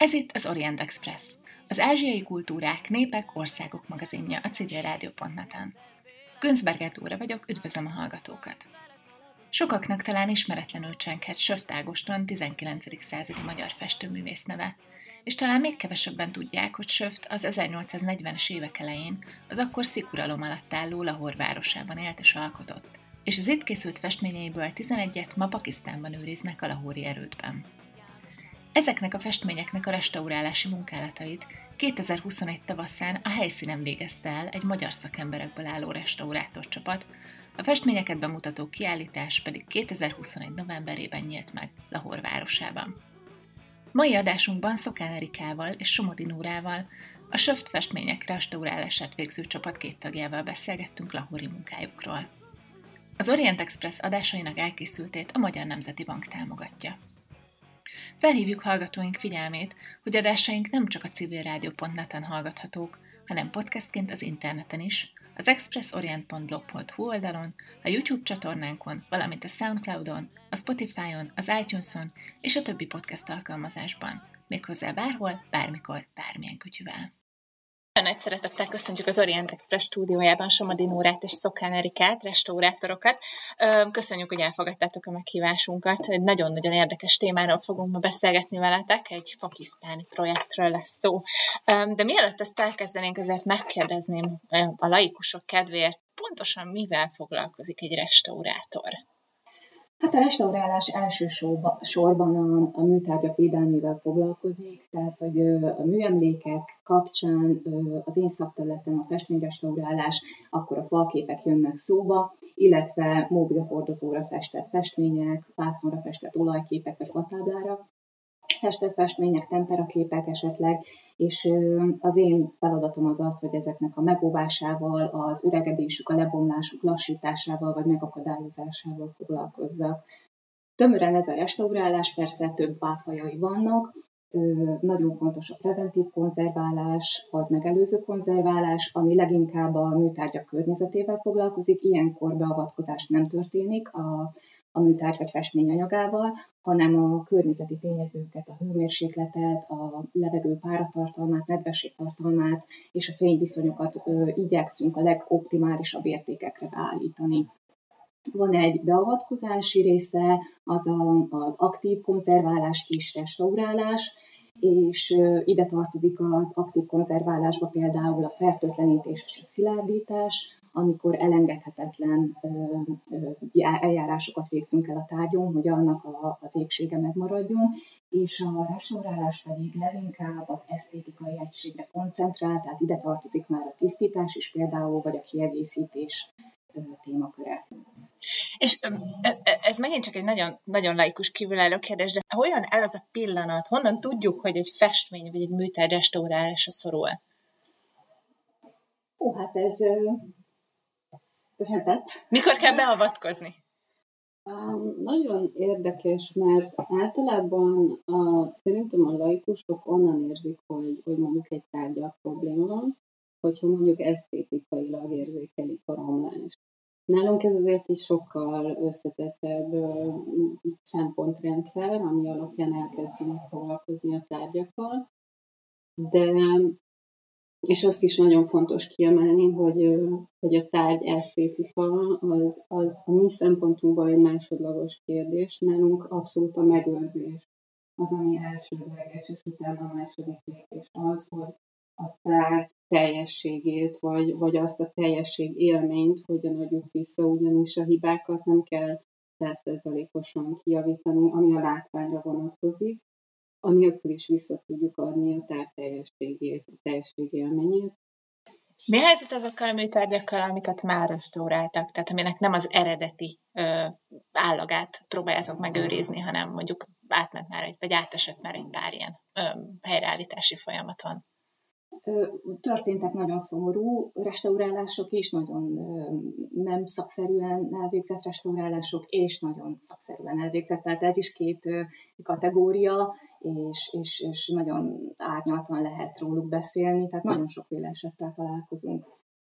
Ez itt az Orient Express, az ázsiai kultúrák, népek, országok magazinja a civilrádió.net-en. Günzberger Dóra vagyok, üdvözlöm a hallgatókat! Sokaknak talán ismeretlenül csenkhet Söft Ágoston 19. századi magyar festőművész neve, és talán még kevesebben tudják, hogy Söft az 1840-es évek elején az akkor szikuralom alatt álló Lahor városában élt és alkotott, és az itt készült festményeiből 11-et ma Pakisztánban őriznek a lahóri erődben. Ezeknek a festményeknek a restaurálási munkálatait 2021 tavaszán a helyszínen végezte el egy magyar szakemberekből álló restaurátorcsapat, a festményeket bemutató kiállítás pedig 2021 novemberében nyílt meg Lahor városában. Mai adásunkban Szokán Erikával és Somodi Nórával, a Söft festmények restaurálását végző csapat két tagjával beszélgettünk Lahori munkájukról. Az Orient Express adásainak elkészültét a Magyar Nemzeti Bank támogatja. Felhívjuk hallgatóink figyelmét, hogy adásaink nem csak a civilrádió.net-en hallgathatók, hanem podcastként az interneten is, az expressorient.blog.hu oldalon, a YouTube csatornánkon, valamint a Soundcloudon, a Spotify-on, az iTunes-on és a többi podcast alkalmazásban. Méghozzá bárhol, bármikor, bármilyen kütyüvel. Nagy szeretettel köszöntjük az Orient Express stúdiójában Somadi Nórát és Szokán Erikát, restaurátorokat. Köszönjük, hogy elfogadtátok a meghívásunkat. Egy nagyon-nagyon érdekes témáról fogunk ma beszélgetni veletek, egy pakisztáni projektről lesz szó. De mielőtt ezt elkezdenénk, azért megkérdezném a laikusok kedvéért, pontosan mivel foglalkozik egy restaurátor? Hát a restaurálás elsősorban a, a műtárgyak védelmével foglalkozik, tehát hogy a műemlékek kapcsán az én szakterületem a festményrestaurálás, akkor a falképek jönnek szóba, illetve mobilhordozóra festett festmények, vászonra festett olajképek vagy fatáblára festett festmények, temperaképek esetleg, és az én feladatom az az, hogy ezeknek a megóvásával, az öregedésük, a lebomlásuk lassításával vagy megakadályozásával foglalkozzak. Tömören ez a restaurálás, persze több válfajai vannak, nagyon fontos a preventív konzerválás, vagy megelőző konzerválás, ami leginkább a műtárgyak környezetével foglalkozik. Ilyenkor beavatkozás nem történik a a műtárgy vagy festmény anyagával, hanem a környezeti tényezőket, a hőmérsékletet, a levegő páratartalmát, nedvességtartalmát és a fényviszonyokat ö, igyekszünk a legoptimálisabb értékekre beállítani. Van egy beavatkozási része, az a, az aktív konzerválás és restaurálás, és ide tartozik az aktív konzerválásba például a fertőtlenítés és a szilárdítás, amikor elengedhetetlen eljárásokat végzünk el a tárgyon, hogy annak a, az épsége megmaradjon, és a restaurálás pedig leginkább az esztétikai egységre koncentrál, tehát ide tartozik már a tisztítás is például, vagy a kiegészítés témaköre. És e, e, ez megint csak egy nagyon, nagyon laikus kívülálló kérdés, de hogyan el az a pillanat, honnan tudjuk, hogy egy festmény vagy egy műtárgy restaurálása szorul? Ó, hát ez összetett. Mikor kell beavatkozni? Um, nagyon érdekes, mert általában a, szerintem a laikusok onnan érzik, hogy, hogy mondjuk egy tárgyak probléma van, hogyha mondjuk esztétikailag érzékelik a romlást. Nálunk ez azért is sokkal összetettebb szempontrendszer, ami alapján elkezdünk foglalkozni a tárgyakkal, de és azt is nagyon fontos kiemelni, hogy, hogy a tárgy esztétika az, az a mi szempontunkból egy másodlagos kérdés. Nálunk abszolút a megőrzés az, ami elsődleges, és utána a második lépés az, hogy a tárgy teljességét, vagy, vagy azt a teljesség élményt hogyan adjuk vissza, ugyanis a hibákat nem kell százszerzalékosan kijavítani, ami a látványra vonatkozik, anélkül is vissza tudjuk adni a tár teljességét, a teljesség élményét. Mi a helyzet azokkal a műtárgyakkal, amiket már restauráltak, tehát aminek nem az eredeti ö, állagát próbáljátok megőrizni, hanem mondjuk átment már egy, vagy átesett már egy pár ilyen ö, helyreállítási folyamaton? Történtek nagyon szomorú restaurálások is, nagyon nem szakszerűen elvégzett restaurálások, és nagyon szakszerűen elvégzett. Tehát ez is két kategória, és, és, és nagyon árnyaltan lehet róluk beszélni, tehát nagyon sokféle esettel találkozunk.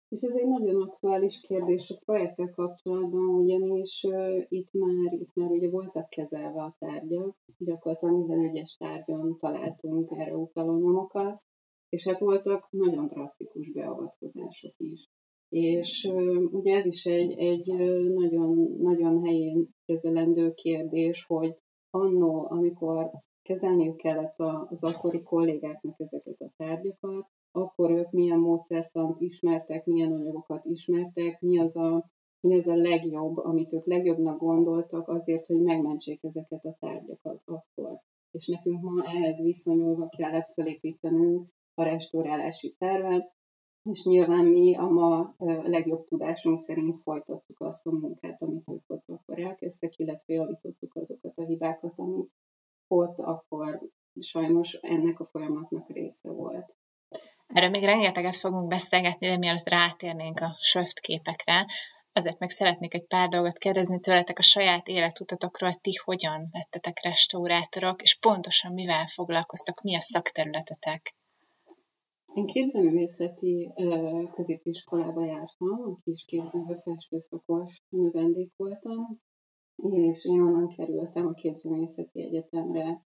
És ez egy nagyon aktuális kérdés a projektek kapcsolatban, ugyanis uh, itt már, itt már ugye voltak kezelve a tárgyak, gyakorlatilag minden egyes tárgyon találtunk erre utaló nyomokat, és hát voltak nagyon drasztikus beavatkozások is. És ugye ez is egy, egy nagyon, nagyon helyén kezelendő kérdés, hogy annó, amikor kezelniük kellett az akkori kollégáknak ezeket a tárgyakat, akkor ők milyen módszertant ismertek, milyen anyagokat ismertek, mi az a, mi az a legjobb, amit ők legjobbnak gondoltak azért, hogy megmentsék ezeket a tárgyakat akkor. És nekünk ma ehhez viszonyulva kellett felépítenünk a restaurálási tervet, és nyilván mi a ma legjobb tudásunk szerint folytattuk azt a munkát, amit ők ott akkor elkezdtek, illetve javítottuk azokat a hibákat, amik ott akkor sajnos ennek a folyamatnak része volt. Erről még rengeteget fogunk beszélgetni, de mielőtt rátérnénk a söft képekre, azért meg szeretnék egy pár dolgot kérdezni tőletek a saját életutatokról, hogy ti hogyan lettetek restaurátorok, és pontosan mivel foglalkoztak, mi a szakterületetek? Én képzőművészeti középiskolába jártam, a kis képzőmű növendék voltam, és én onnan kerültem a képzőművészeti egyetemre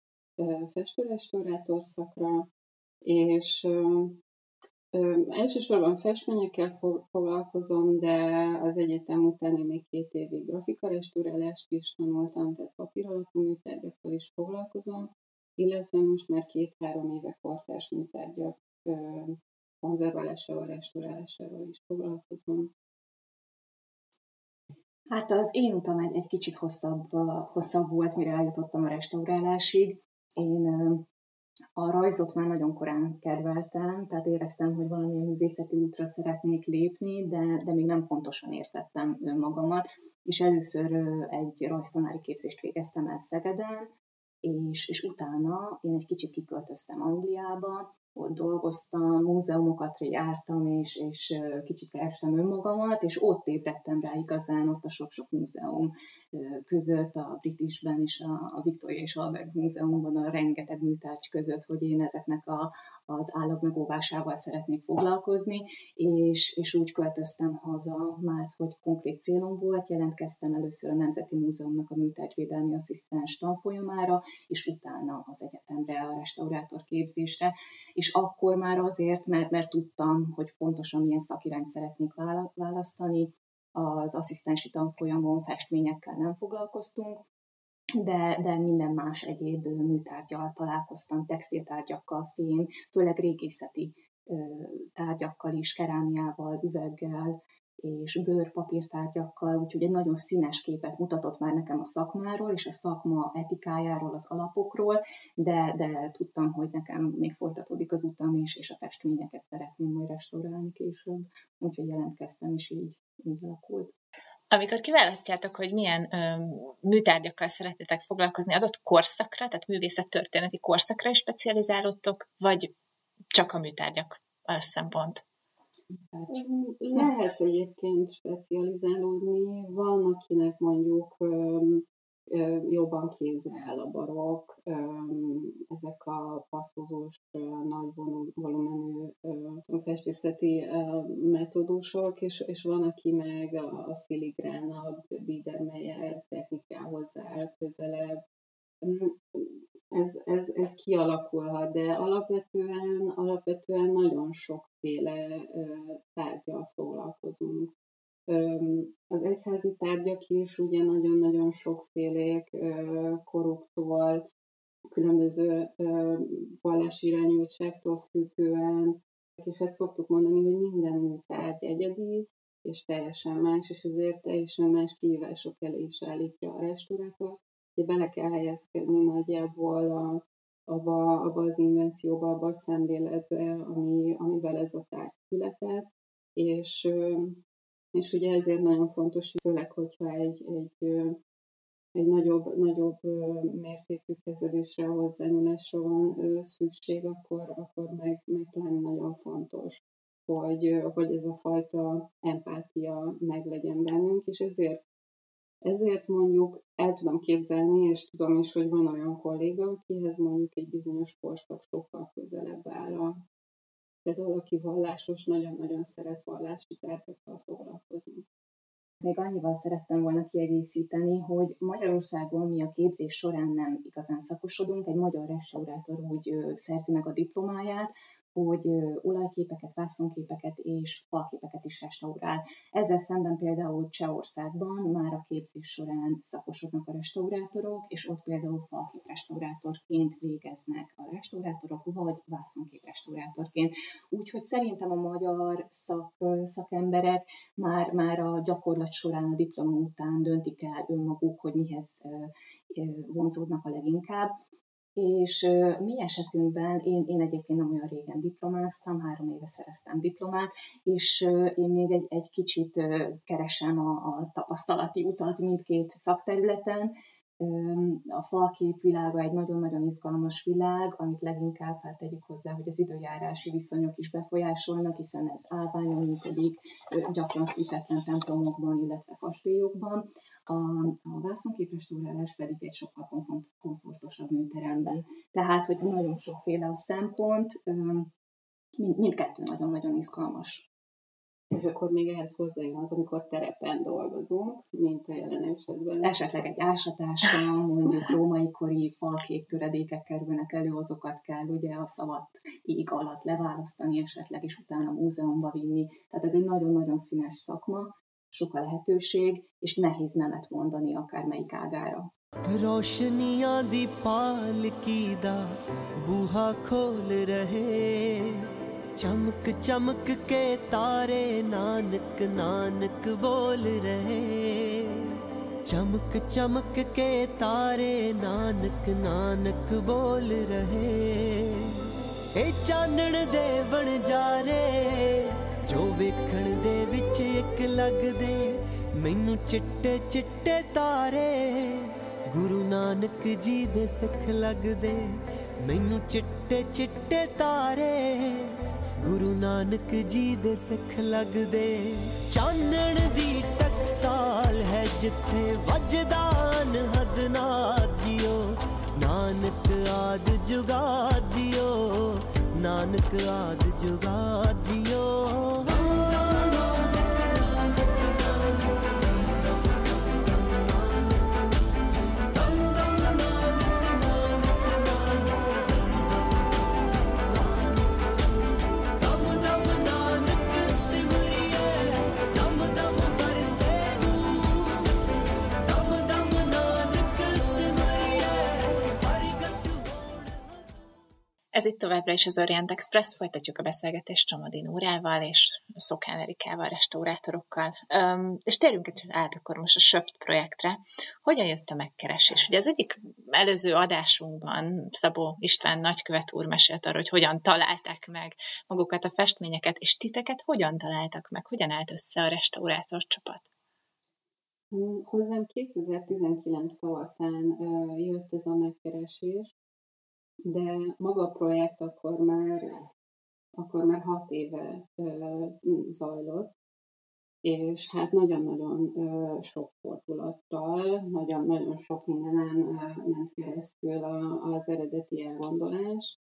festőrestaurátor szakra, és elsősorban festményekkel foglalkozom, de az egyetem utáni még két évig grafikarestaurálást is tanultam, tehát papír alapú műtárgyakkal is foglalkozom, illetve most már két-három éve kortárs műtárgyak konzerválásával, restaurálásával is foglalkozom. Hát az én utam egy, egy kicsit hosszabb, hosszabb volt, mire eljutottam a restaurálásig. Én a rajzot már nagyon korán kedveltem, tehát éreztem, hogy valamilyen művészeti útra szeretnék lépni, de, de még nem pontosan értettem magamat, és először egy rajztanári képzést végeztem el Szegeden, és, és utána én egy kicsit kiköltöztem Angliába, ott dolgoztam, múzeumokat jártam, és, és kicsit kerestem önmagamat, és ott ébredtem rá igazán ott a sok-sok múzeum között, a Britisben is, a, a Victoria és Albert Múzeumban a rengeteg műtárgy között, hogy én ezeknek a, az állagmegóvásával szeretnék foglalkozni, és, és úgy költöztem haza, már hogy konkrét célom volt, jelentkeztem először a Nemzeti Múzeumnak a műtárgyvédelmi asszisztens tanfolyamára, és utána az egyetemre, a restaurátor képzésre, és akkor már azért, mert, mert tudtam, hogy pontosan milyen szakirányt szeretnék választani, az asszisztensi tanfolyamon festményekkel nem foglalkoztunk, de, de minden más egyéb műtárgyal találkoztam, textiltárgyakkal, fém, főleg régészeti tárgyakkal is, kerámiával, üveggel, és bőrpapírtárgyakkal, úgyhogy egy nagyon színes képet mutatott már nekem a szakmáról, és a szakma etikájáról, az alapokról, de, de tudtam, hogy nekem még folytatódik az utam is, és a festményeket szeretném majd restaurálni később, úgyhogy jelentkeztem, és így, így alakult. Amikor kiválasztjátok, hogy milyen ö, műtárgyakkal szeretnétek foglalkozni, adott korszakra, tehát művészet történeti korszakra is specializálódtok, vagy csak a műtárgyak a szempont? Lehet egyébként specializálódni, van, akinek mondjuk jobban kézre a barok, ezek a pasztozós, nagy volumenű festészeti metódusok, és, és van, aki meg a filigránabb, Biedermeier technikához áll közelebb. Ez, ez, ez kialakulhat, de alapvetően, alapvetően nagyon sokféle tárgyal foglalkozunk. Az egyházi tárgyak is ugye nagyon-nagyon sokfélék koruktól, különböző vallási irányultságtól függően, és hát szoktuk mondani, hogy minden műtárgy egyedi, és teljesen más, és ezért teljesen más kihívások elé is állítja a restaurátor, hogy bele kell helyezkedni nagyjából a, abba, abba az invencióba, abba a szemléletbe, ami, amivel ez a tárgy született, és és ugye ezért nagyon fontos, főleg, hogyha egy, egy, egy nagyobb, nagyobb mértékű kezelésre, hozzányúlásra van szükség, akkor, akkor meg, meg pláne nagyon fontos, hogy, hogy ez a fajta empátia meglegyen bennünk, és ezért ezért mondjuk el tudom képzelni, és tudom is, hogy van olyan kolléga, akihez mondjuk egy bizonyos korszak sokkal közelebb áll a, például aki vallásos, nagyon-nagyon szeret vallási tárgyakkal foglalkozni. Még annyival szerettem volna kiegészíteni, hogy Magyarországon mi a képzés során nem igazán szakosodunk, egy magyar restaurátor úgy szerzi meg a diplomáját, hogy olajképeket, vászonképeket és falképeket is restaurál. Ezzel szemben például Csehországban már a képzés során szakosodnak a restaurátorok, és ott például falképrestaurátorként végeznek a restaurátorok, vagy vászonképrestaurátorként. Úgyhogy szerintem a magyar szak, szakemberek már, már a gyakorlat során a diploma után döntik el önmaguk, hogy mihez vonzódnak a leginkább és mi esetünkben, én, én egyébként nem olyan régen diplomáztam, három éve szereztem diplomát, és én még egy, egy kicsit keresem a, a tapasztalati utat mindkét szakterületen. A falkép világa egy nagyon-nagyon izgalmas világ, amit leginkább hát tegyük hozzá, hogy az időjárási viszonyok is befolyásolnak, hiszen ez állványon működik, gyakran fűtetlen templomokban, illetve kastélyokban a, a vászonképes pedig egy sokkal komfortosabb műteremben. Tehát, hogy nagyon sokféle a szempont, mind, mindkettő nagyon-nagyon izgalmas. És akkor még ehhez hozzájön az, amikor terepen dolgozunk, mint a jelen esetben. Esetleg egy ásatással, mondjuk római kori falkék töredékek kerülnek elő, azokat kell ugye a szavat ég alatt leválasztani, esetleg is utána múzeumba vinni. Tehát ez egy nagyon-nagyon színes szakma, sok a lehetőség, és nehéz nemet mondani akármelyik ágára. रोशनिया दीपाल की दा बूहा खोल रहे। चमक चमक के तारे नानक नानक बोल रहे। चमक चमक के तारे नानक नानक बोल रहे। ए चानण दे बन जा रे जो वेखण दे विच ਲੱਗਦੇ। ਮੈਨੂੰ ਚਿੱਟੇ ਚਿੱਟੇ ਤਾਰੇ ਗੁਰੂ ਨਾਨਕ ਜੀ ਦੇ ਸਿੱਖ ਲੱਗਦੇ। ਮੈਨੂੰ ਚਿੱਟੇ ਚਿੱਟੇ ਤਾਰੇ ਗੁਰੂ ਨਾਨਕ ਜੀ ਦੇ ਸਿੱਖ ਲੱਗਦੇ। ਚਾਨਣ ਦੀ ਟਕਸਾਲ ਹੈ ਜਿੱਥੇ ਵੱਜਦਾਨ ਹਦਨਾ ਜਿਓ। ਨਾਨਕ ਆਦ ਜੁਗਾ ਜਿਓ। ਨਾਨਕ ਆਦ ਜੁਗਾ ਜਿਓ। Ez itt továbbra is az Orient Express, folytatjuk a beszélgetést Csomadin Nórával és Szokán Erikával, restaurátorokkal. Um, és térjünk egy át akkor most a Söft projektre. Hogyan jött a megkeresés? Ugye az egyik előző adásunkban Szabó István nagykövet úr mesélt arról, hogy hogyan találták meg magukat a festményeket, és titeket hogyan találtak meg? Hogyan állt össze a restaurátor csapat? Hozzám 2019 tavaszán jött ez a megkeresés, de maga a projekt akkor már, akkor már hat éve zajlott, és hát nagyon-nagyon sok fordulattal, nagyon-nagyon sok mindenen ment keresztül az eredeti elgondolás.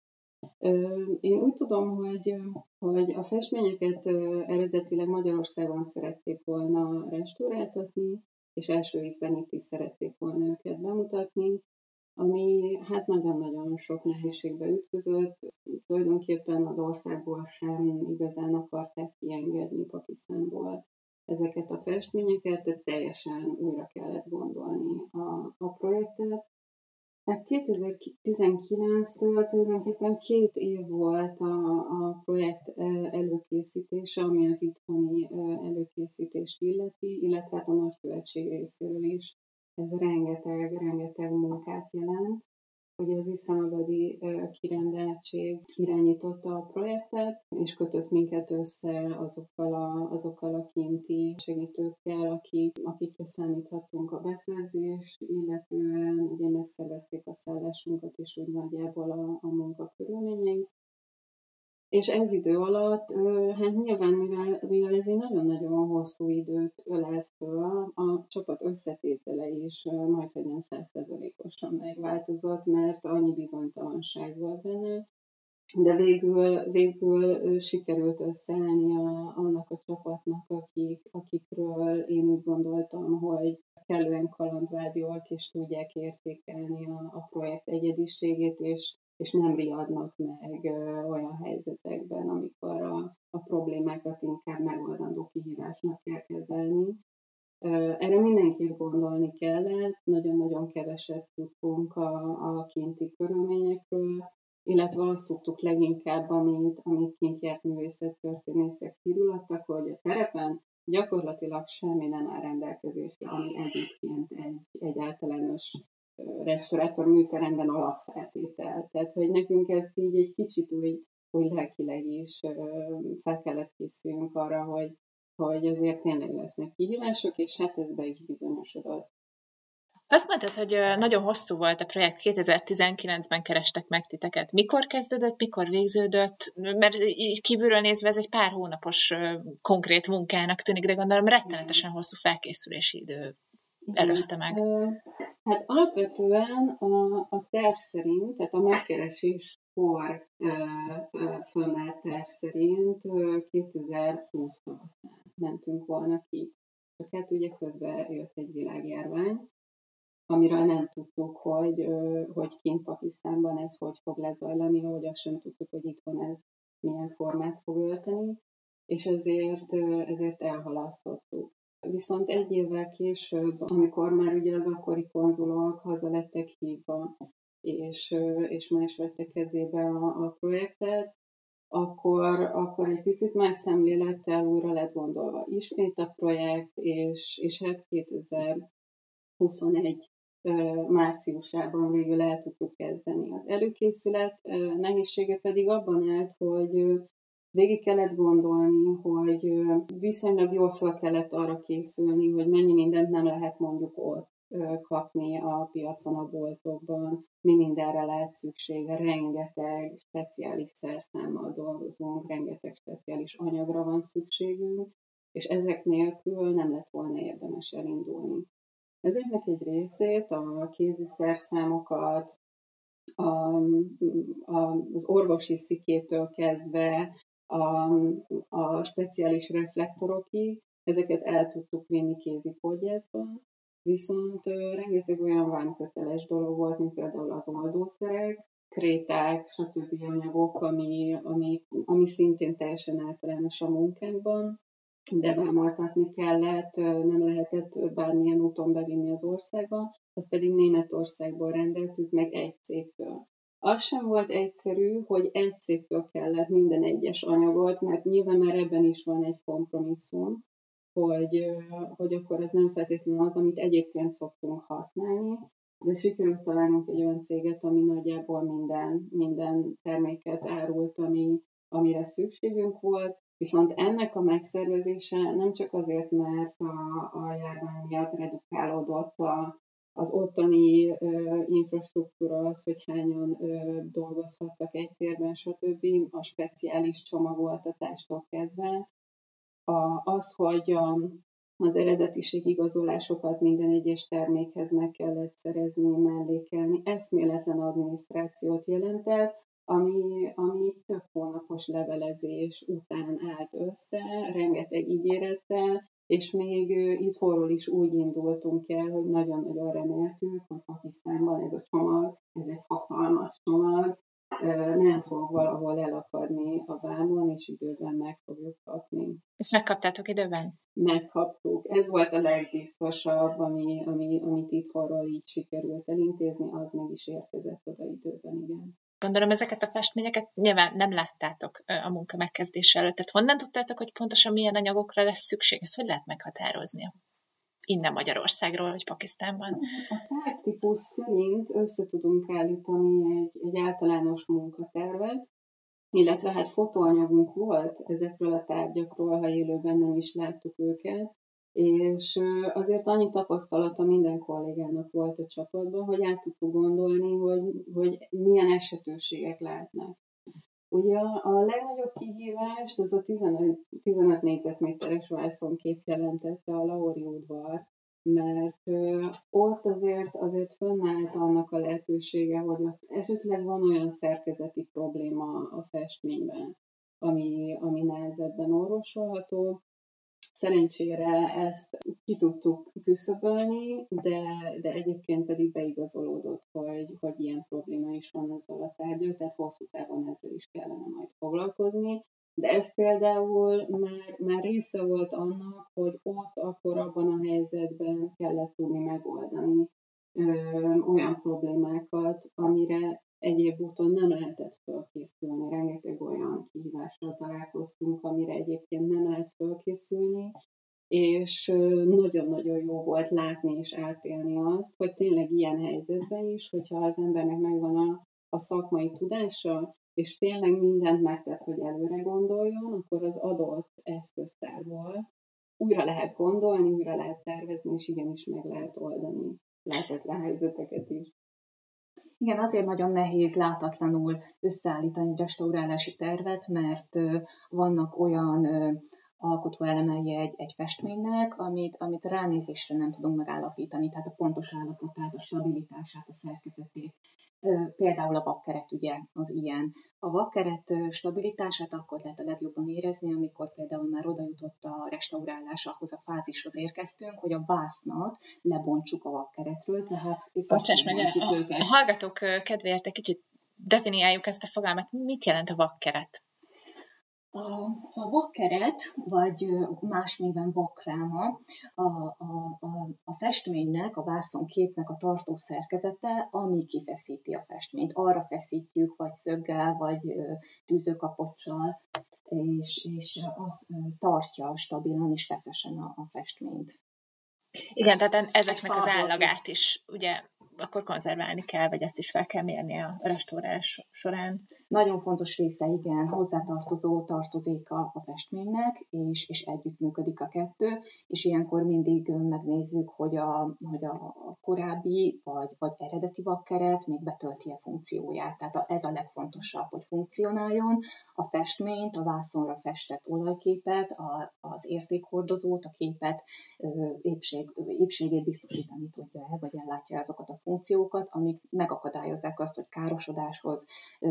Én úgy tudom, hogy, hogy a festményeket eredetileg Magyarországon szerették volna restauráltatni, és első ízben itt is szerették volna őket bemutatni, ami hát nagyon-nagyon sok nehézségbe ütközött. Tulajdonképpen az országból sem igazán akarták kiengedni Pakisztánból ezeket a festményeket, tehát teljesen újra kellett gondolni a, a projektet. Hát 2019-től tulajdonképpen két év volt a, a projekt előkészítése, ami az itthoni előkészítést illeti, illetve hát a nagykövetség részéről is ez rengeteg, rengeteg munkát jelent. Ugye az iszlamabadi kirendeltség irányította a projektet, és kötött minket össze azokkal a, azokkal a kinti segítőkkel, akik, akikre számíthattunk a beszerzés, illetően ugye megszervezték a szállásunkat, és úgy nagyjából a, a munkakörülményeink. És ez idő alatt, hát nyilván, mivel, mivel ez egy nagyon-nagyon hosszú időt ölel föl, a csapat összetétele is majd, hogy nem százszerzalékosan megváltozott, mert annyi bizonytalanság volt benne, de végül, végül sikerült összeállni a, annak a csapatnak, akik, akikről én úgy gondoltam, hogy kellően kalandvágyóak, és tudják értékelni a, a projekt egyediségét, és, és nem riadnak meg olyan helyzetekben, amikor a, a problémákat inkább megoldandó kihívásnak kell kezelni. Erre mindenképp gondolni kellett, nagyon-nagyon keveset tudtunk a, a kinti körülményekről, illetve azt tudtuk leginkább, amit, amit kint járt művészettörténészek kirulattak, hogy a terepen gyakorlatilag semmi nem áll rendelkezésre, ami egyébként egy, egy általános restaurátor műteremben alapfeltétel. Tehát, hogy nekünk ez így egy kicsit úgy, úgy lelkileg is fel kellett készülnünk arra, hogy, hogy azért tényleg lesznek kihívások, és hát ez be is bizonyosodott. Azt mondtad, hogy nagyon hosszú volt a projekt, 2019-ben kerestek meg titeket. Mikor kezdődött, mikor végződött? Mert így kívülről nézve ez egy pár hónapos konkrét munkának tűnik, de gondolom rettenetesen hosszú felkészülési idő előzte meg. Hát alapvetően a, a terv szerint, tehát a megkeresés kor fönnállt terv szerint 2020 tavaszán mentünk volna ki. Csak hát ugye közben jött egy világjárvány, amiről nem tudtuk, hogy, hogy kint Pakisztánban ez hogy fog lezajlani, ahogy azt sem tudtuk, hogy itthon ez milyen formát fog ölteni, és ezért, ezért elhalasztottuk. Viszont egy évvel később, amikor már ugye az akkori konzulok haza lettek hívva, és, és más vette kezébe a, a projektet, akkor, akkor egy picit más szemlélettel újra lett gondolva ismét a projekt, és, és hát 2021 márciusában végül el tudtuk kezdeni. Az előkészület nehézsége pedig abban állt, hogy végig kellett gondolni, hogy viszonylag jól fel kellett arra készülni, hogy mennyi mindent nem lehet mondjuk ott kapni a piacon, a boltokban, mi mindenre lehet szüksége, rengeteg speciális szerszámmal dolgozunk, rengeteg speciális anyagra van szükségünk, és ezek nélkül nem lett volna érdemes elindulni. Ezeknek egy részét, a kézi szerszámokat, a, a, az orvosi szikétől kezdve a, a speciális reflektorokig, ezeket el tudtuk vinni kézi podgyászba, viszont rengeteg olyan vámköteles dolog volt, mint például az oldószerek, kréták, stb. anyagok, ami, ami, ami szintén teljesen általános a munkánkban, de vámoltatni kellett, nem lehetett bármilyen úton bevinni az országba, azt pedig Németországból rendeltük meg egy cégtől. Az sem volt egyszerű, hogy egy cégtől kellett minden egyes anyagot, mert nyilván már ebben is van egy kompromisszum, hogy, hogy akkor ez nem feltétlenül az, amit egyébként szoktunk használni, de sikerült találnunk egy olyan céget, ami nagyjából minden, minden terméket árult, ami, amire szükségünk volt, Viszont ennek a megszervezése nem csak azért, mert a, a járvány miatt redukálódott a, az ottani ö, infrastruktúra, az, hogy hányan ö, dolgozhattak egy térben, stb. a speciális csomagoltatástól kezdve. A, az, hogy a, az eredetiség igazolásokat minden egyes termékhez meg kellett szerezni, mellékelni, eszméletlen adminisztrációt jelentett, ami, ami több hónapos levelezés után állt össze, rengeteg ígérettel, és még itthonról is úgy indultunk el, hogy nagyon-nagyon reméltük, hogy Pakisztánban ez a csomag, ez egy hatalmas csomag, nem fog valahol elakadni a vámon, és időben meg fogjuk kapni. Ezt megkaptátok időben? Megkaptuk. Ez volt a legbiztosabb, ami, ami, amit itthonról így sikerült elintézni, az meg is érkezett oda időben, igen. Gondolom ezeket a festményeket nyilván nem láttátok a munka megkezdése előtt. Tehát honnan tudtátok, hogy pontosan milyen anyagokra lesz szükség? Ezt hogy lehet meghatározni? Innen Magyarországról, vagy Pakisztánban? A tárgytípus szerint össze tudunk állítani egy, egy általános munkatervet, illetve hát fotóanyagunk volt ezekről a tárgyakról, ha élőben nem is láttuk őket, és azért annyi tapasztalata minden kollégának volt a csapatban, hogy át tudtuk gondolni, hogy, hogy milyen esetőségek lehetnek. Ugye a legnagyobb kihívás az a 15, 15 négyzetméteres vászon kép jelentette a Lauri udvar, mert ott azért, azért fönnállt annak a lehetősége, hogy esetleg van olyan szerkezeti probléma a festményben, ami, ami nehezebben orvosolható. Szerencsére ezt ki tudtuk küszöbölni, de, de egyébként pedig beigazolódott, hogy, hogy ilyen probléma is van ezzel a tárgyal, tehát hosszú távon ezzel is kellene majd foglalkozni. De ez például már, már része volt annak, hogy ott akkor abban a helyzetben kellett tudni megoldani olyan problémákat, amire egyéb úton nem lehetett fölkészülni. Rengeteg olyan kihívással találkoztunk, amire egyébként nem lehet fölkészülni, és nagyon-nagyon jó volt látni és átélni azt, hogy tényleg ilyen helyzetben is, hogyha az embernek megvan a, a szakmai tudása, és tényleg mindent megtett, hogy előre gondoljon, akkor az adott eszköztárból újra lehet gondolni, újra lehet tervezni, és igenis meg lehet oldani lehetetlen helyzeteket is. Igen, azért nagyon nehéz látatlanul összeállítani egy restaurálási tervet, mert vannak olyan alkotóelemei egy, egy festménynek, amit, amit ránézésre nem tudunk megállapítani, tehát a pontos állapotát, a stabilitását, a szerkezetét. Például a vakkeret ugye az ilyen. A vakkeret stabilitását akkor lehet a legjobban érezni, amikor például már oda jutott a restaurálás, ahhoz a fázishoz érkeztünk, hogy a vásznat lebontsuk a vakkeretről, tehát Bocsáss meg, a, őket. a hallgatók kedvéért egy kicsit definiáljuk ezt a fogalmat. Mit jelent a vakkeret? A, a vakkeret, vagy más néven vakráma, a, a, a, a festménynek, a vászonképnek a tartó szerkezete, ami kifeszíti a festményt. Arra feszítjük, vagy szöggel, vagy tűzőkapocsal, és, és az tartja stabilan és feszesen a, a festményt. Igen, tehát ezeknek az állagát is ugye akkor konzerválni kell, vagy ezt is fel kell mérni a restaurálás során. Nagyon fontos része, igen, hozzátartozó tartozéka a festménynek, és, és együttműködik a kettő, és ilyenkor mindig megnézzük, hogy a, hogy a korábbi vagy, vagy eredeti vakkeret még betölti a funkcióját. Tehát a, ez a legfontosabb, hogy funkcionáljon, a festményt, a vászonra festett olajképet, a, az értékhordozót, a képet épség, épségét biztosítani tudja el, vagy ellátja azokat a funkciókat, amik megakadályozzák azt, hogy károsodáshoz,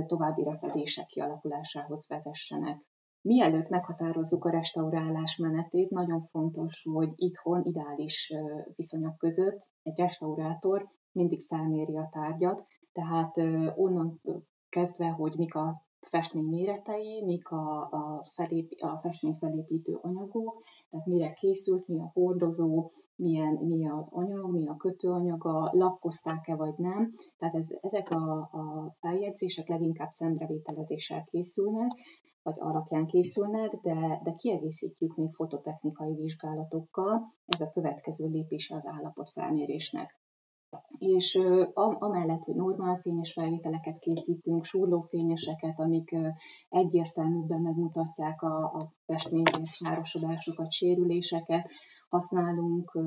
további repedések kialakulásához vezessenek. Mielőtt meghatározzuk a restaurálás menetét, nagyon fontos, hogy itthon ideális viszonyok között egy restaurátor mindig felméri a tárgyat, tehát onnan kezdve, hogy mik a festmény méretei, mik a, a, felép, a festmény felépítő anyagok, tehát mire készült, mi a hordozó, milyen, mi az anyag, mi a kötőanyaga, lakkozták-e vagy nem. Tehát ez, ezek a, a feljegyzések leginkább szemrevételezéssel készülnek, vagy alapján készülnek, de, de kiegészítjük még fototechnikai vizsgálatokkal. Ez a következő lépése az állapotfelmérésnek. És amellett, hogy normál fényes felvételeket készítünk, súrlófényeseket, amik egyértelműbben megmutatják a, a festményes károsodásokat, sérüléseket, használunk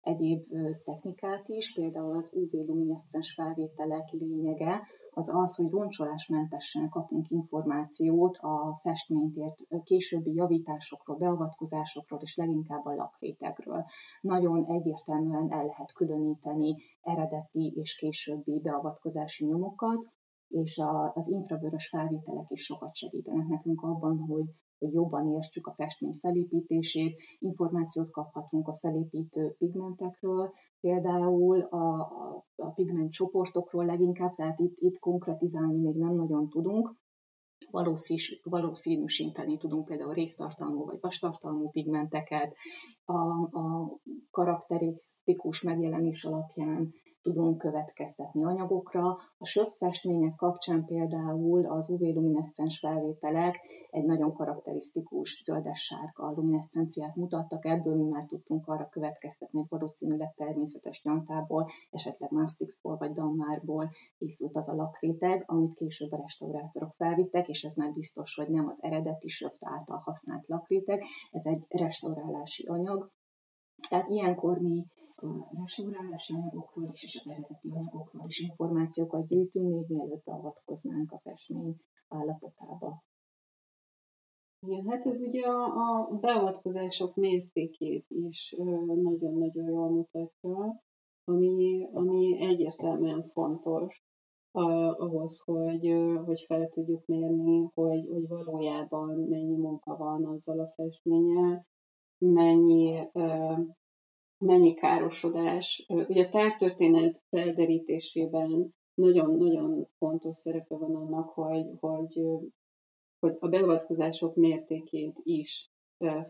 egyéb technikát is, például az UV-lumineszcens felvételek lényege az az, hogy roncsolásmentesen kapunk információt a festményért későbbi javításokról, beavatkozásokról és leginkább a lakrétegről. Nagyon egyértelműen el lehet különíteni eredeti és későbbi beavatkozási nyomokat, és az infravörös felvételek is sokat segítenek nekünk abban, hogy hogy jobban értsük a festmény felépítését, információt kaphatunk a felépítő pigmentekről, például a, a, a pigment csoportokról leginkább, tehát itt, itt konkretizálni még nem nagyon tudunk, valószínűs, valószínűsíteni tudunk például résztartalmú vagy vastartalmú pigmenteket, a, a karakterisztikus megjelenés alapján tudunk következtetni anyagokra. A söpfestmények kapcsán például az UV-lumineszcens felvételek egy nagyon karakterisztikus zöldes-sárga lumineszcenciát mutattak, ebből mi már tudtunk arra következtetni, hogy valószínűleg természetes nyantából, esetleg mastixból vagy dammárból készült az a lakréteg, amit később a restaurátorok felvittek, és ez már biztos, hogy nem az eredeti söft által használt lakréteg, ez egy restaurálási anyag, tehát ilyenkor mi a restaurálási anyagokról is, és az eredeti anyagokról is információkat gyűjtünk, még mielőtt beavatkoznánk a festmény állapotába. Igen, hát ez ugye a, a beavatkozások mértékét is nagyon-nagyon jól mutatja, ami, ami egyértelműen fontos ahhoz, hogy, hogy fel tudjuk mérni, hogy, hogy valójában mennyi munka van azzal a festménnyel, mennyi, mennyi károsodás. Ugye a tártörténet felderítésében nagyon-nagyon fontos szerepe van annak, hogy, hogy, hogy a beavatkozások mértékét is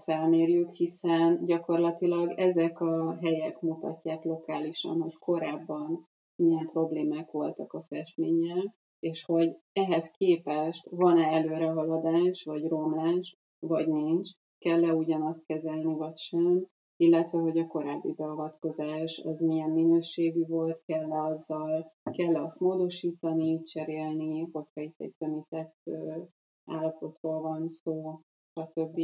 felmérjük, hiszen gyakorlatilag ezek a helyek mutatják lokálisan, hogy korábban milyen problémák voltak a festménnyel, és hogy ehhez képest van-e előrehaladás, vagy romlás, vagy nincs, kell-e ugyanazt kezelni, vagy sem, illetve hogy a korábbi beavatkozás az milyen minőségű volt, kell-e azzal, kell-e azt módosítani, cserélni, hogyha itt egy tömített állapotról van szó, stb.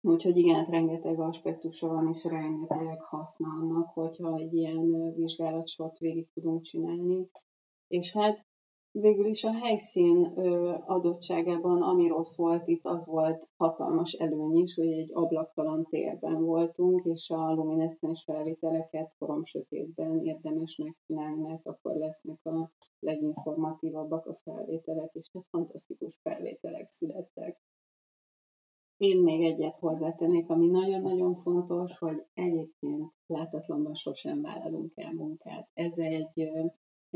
Úgyhogy igen, hát rengeteg aspektusa van, és rengeteg haszna annak, hogyha egy ilyen vizsgálatsort végig tudunk csinálni. És hát végül is a helyszín adottságában, ami rossz volt itt, az volt hatalmas előny is, hogy egy ablaktalan térben voltunk, és a lumineszcens felvételeket korom sötétben érdemes megcsinálni, mert akkor lesznek a leginformatívabbak a felvételek, és hát fantasztikus felvételek születtek. Én még egyet hozzátennék, ami nagyon-nagyon fontos, hogy egyébként látatlanban sosem vállalunk el munkát. Ez egy,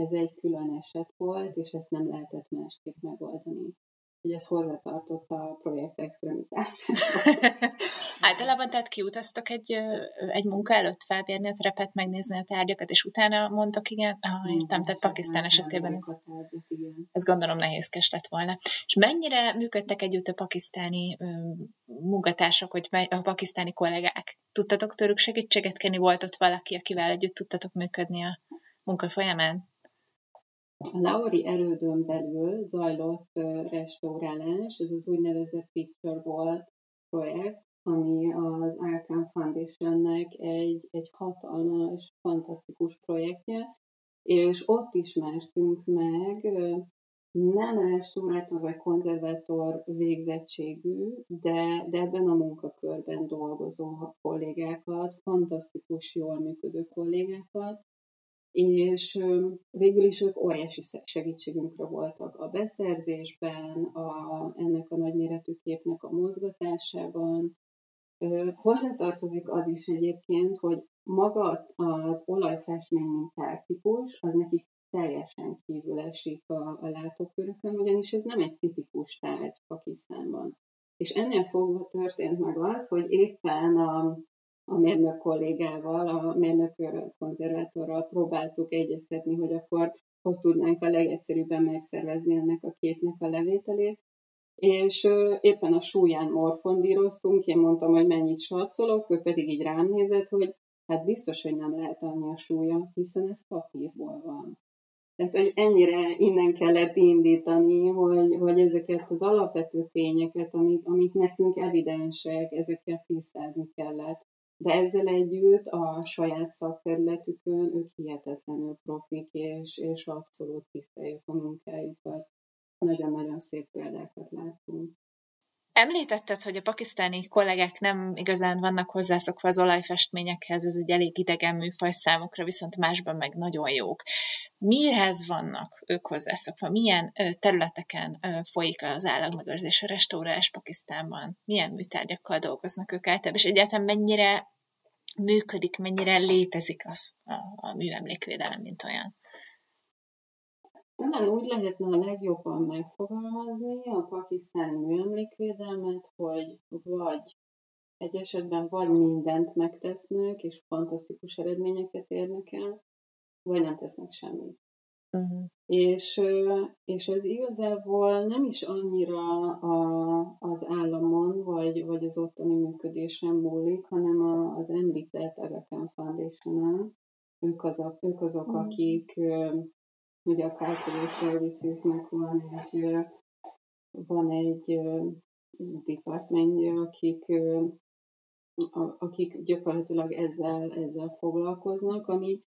ez egy külön eset volt, és ezt nem lehetett másképp megoldani hogy ez hozzátartott a projekt extremitás. Általában tehát kiutaztok egy, egy munka előtt felbérni a terepet, megnézni a tárgyakat, és utána mondtok igen? Ah, értem, tehát Pakisztán esetében ez, ez gondolom nehézkes lett volna. És mennyire működtek együtt a pakisztáni munkatársak, vagy a pakisztáni kollégák? Tudtatok tőlük segítséget kérni? Volt ott valaki, akivel együtt tudtatok működni a munka folyamán? A Lauri erődön belül zajlott restaurálás, ez az úgynevezett Picture Wall projekt, ami az Arkham Foundationnek egy, egy hatalmas, fantasztikus projektje, és ott ismertünk meg nem restaurátor vagy konzervátor végzettségű, de, de ebben a munkakörben dolgozó kollégákat, fantasztikus, jól működő kollégákat, és végül is ők óriási segítségünkre voltak a beszerzésben, a, ennek a nagyméretű képnek a mozgatásában. Hozzátartozik az is egyébként, hogy maga az olajfestmény mint típus, az nekik teljesen kívül esik a, a látókörükön, ugyanis ez nem egy tipikus tárgy Pakisztánban. És ennél fogva történt meg az, hogy éppen a, a mérnök kollégával, a mérnök konzervátorral próbáltuk egyeztetni, hogy akkor hogy tudnánk a legegyszerűbben megszervezni ennek a képnek a levételét. És éppen a súlyán morfondíroztunk, én mondtam, hogy mennyit satszolok, ő pedig így rám nézett, hogy hát biztos, hogy nem lehet annyi a súlya, hiszen ez papírból van. Tehát, hogy ennyire innen kellett indítani, hogy, hogy ezeket az alapvető tényeket, amik, amik nekünk evidensek, ezeket tisztázni kellett de ezzel együtt a saját szakterületükön ők hihetetlenül profik, és, és abszolút tiszteljük a munkájukat. Nagyon-nagyon szép példákat láttunk. Említetted, hogy a pakisztáni kollégák nem igazán vannak hozzászokva az olajfestményekhez, ez egy elég idegen műfaj számukra, viszont másban meg nagyon jók. Mihez vannak ők hozzászokva? Milyen területeken folyik az állagmegőrzés, a restaurálás Pakisztánban? Milyen műtárgyakkal dolgoznak ők általában? És egyáltalán mennyire működik, mennyire létezik az a, a műemlékvédelem, mint olyan? Talán úgy lehetne a legjobban megfogalmazni a pakisztáni műemlékvédelmet, hogy vagy egy esetben vagy mindent megtesznek, és fantasztikus eredményeket érnek el, vagy nem tesznek semmit. Uh-huh. És, és ez igazából nem is annyira a, az államon, vagy, vagy az ottani működésen múlik, hanem a, az említett Agakan Foundation-on. Ők azok, ők azok uh-huh. akik ugye a Cultural Services-nek van egy, van egy departmentje, akik, akik gyakorlatilag ezzel, ezzel foglalkoznak, ami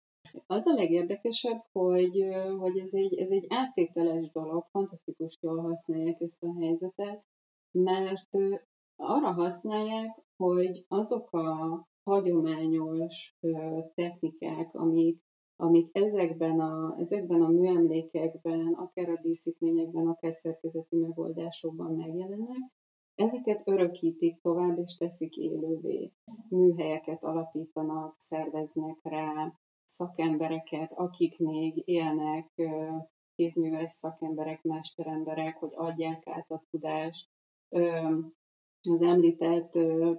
az a legérdekesebb, hogy, hogy ez, egy, ez egy áttételes dolog, fantasztikus jól használják ezt a helyzetet, mert arra használják, hogy azok a hagyományos technikák, amik, amik ezekben, a, ezekben a műemlékekben, akár a díszítményekben, akár szerkezeti megoldásokban megjelennek, ezeket örökítik tovább, és teszik élővé. Műhelyeket alapítanak, szerveznek rá, szakembereket, akik még élnek, kézműves szakemberek, mesteremberek, hogy adják át a tudást. Az említett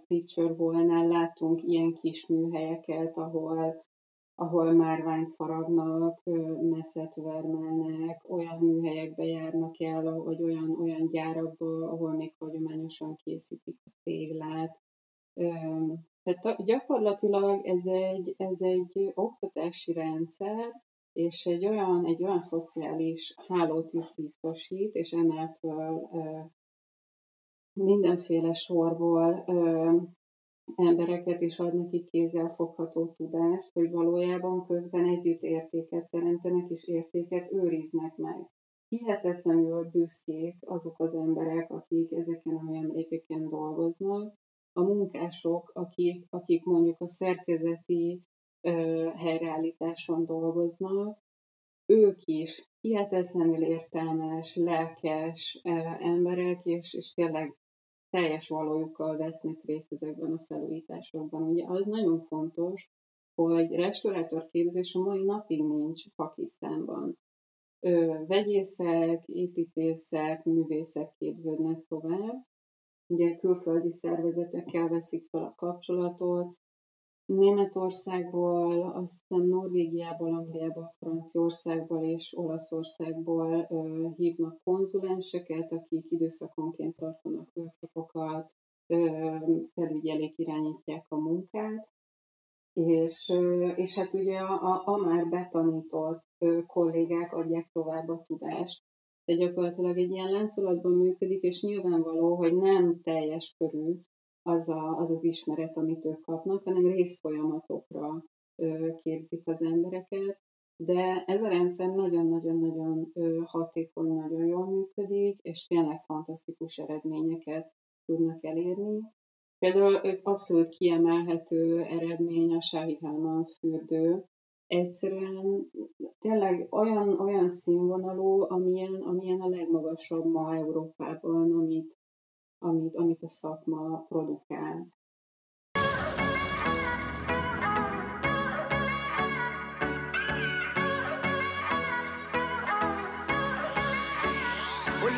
Picture Wall-nál látunk ilyen kis műhelyeket, ahol, ahol márványt faragnak, messzet vermelnek, olyan műhelyekbe járnak el, vagy olyan, olyan gyárakba, ahol még hagyományosan készítik a téglát. Tehát gyakorlatilag ez egy, ez egy oktatási rendszer, és egy olyan, egy olyan szociális hálót is biztosít, és emel föl mindenféle sorból ö, embereket is ad nekik fogható tudást, hogy valójában közben együtt értéket teremtenek és értéket őriznek meg. Hihetetlenül büszkék azok az emberek, akik ezeken a emlékeken dolgoznak, a munkások, akik, akik mondjuk a szerkezeti ö, helyreállításon dolgoznak, ők is hihetetlenül értelmes, lelkes ö, emberek, és, és tényleg teljes valójukkal vesznek részt ezekben a felújításokban. Ugye az nagyon fontos, hogy restaurátor képzés a mai napig nincs Pakisztánban. Ö, vegyészek, építészek, művészek képződnek tovább. Ugye külföldi szervezetekkel veszik fel a kapcsolatot, Németországból, azt hiszem Norvégiából, Angliából, Franciaországból és Olaszországból ö, hívnak konzulenseket, akik időszakonként tartanak workshopokat, felügyelik, irányítják a munkát, és, és hát ugye a, a, már betanított kollégák adják tovább a tudást. De gyakorlatilag egy ilyen láncolatban működik, és nyilvánvaló, hogy nem teljes körű az, a, az az ismeret, amit ők kapnak, hanem részfolyamatokra képzik az embereket, de ez a rendszer nagyon-nagyon-nagyon hatékony, nagyon jól működik, és tényleg fantasztikus eredményeket tudnak elérni. Például abszolút kiemelhető eredmény a Sáhi Hálman fürdő egyszerűen tényleg olyan, olyan színvonalú, amilyen, amilyen a legmagasabb ma Európában, amit, amit, amit a szakma produkál.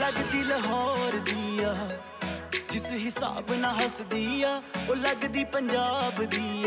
ਲੱਗਦੀ ਲਾਹੌਰ ਦੀ ਜਿਸ ਹਿਸਾਬ ਨਾਲ ਹੱਸਦੀ ਆ ਉਹ ਲੱਗਦੀ ਪੰਜਾਬ ਦੀ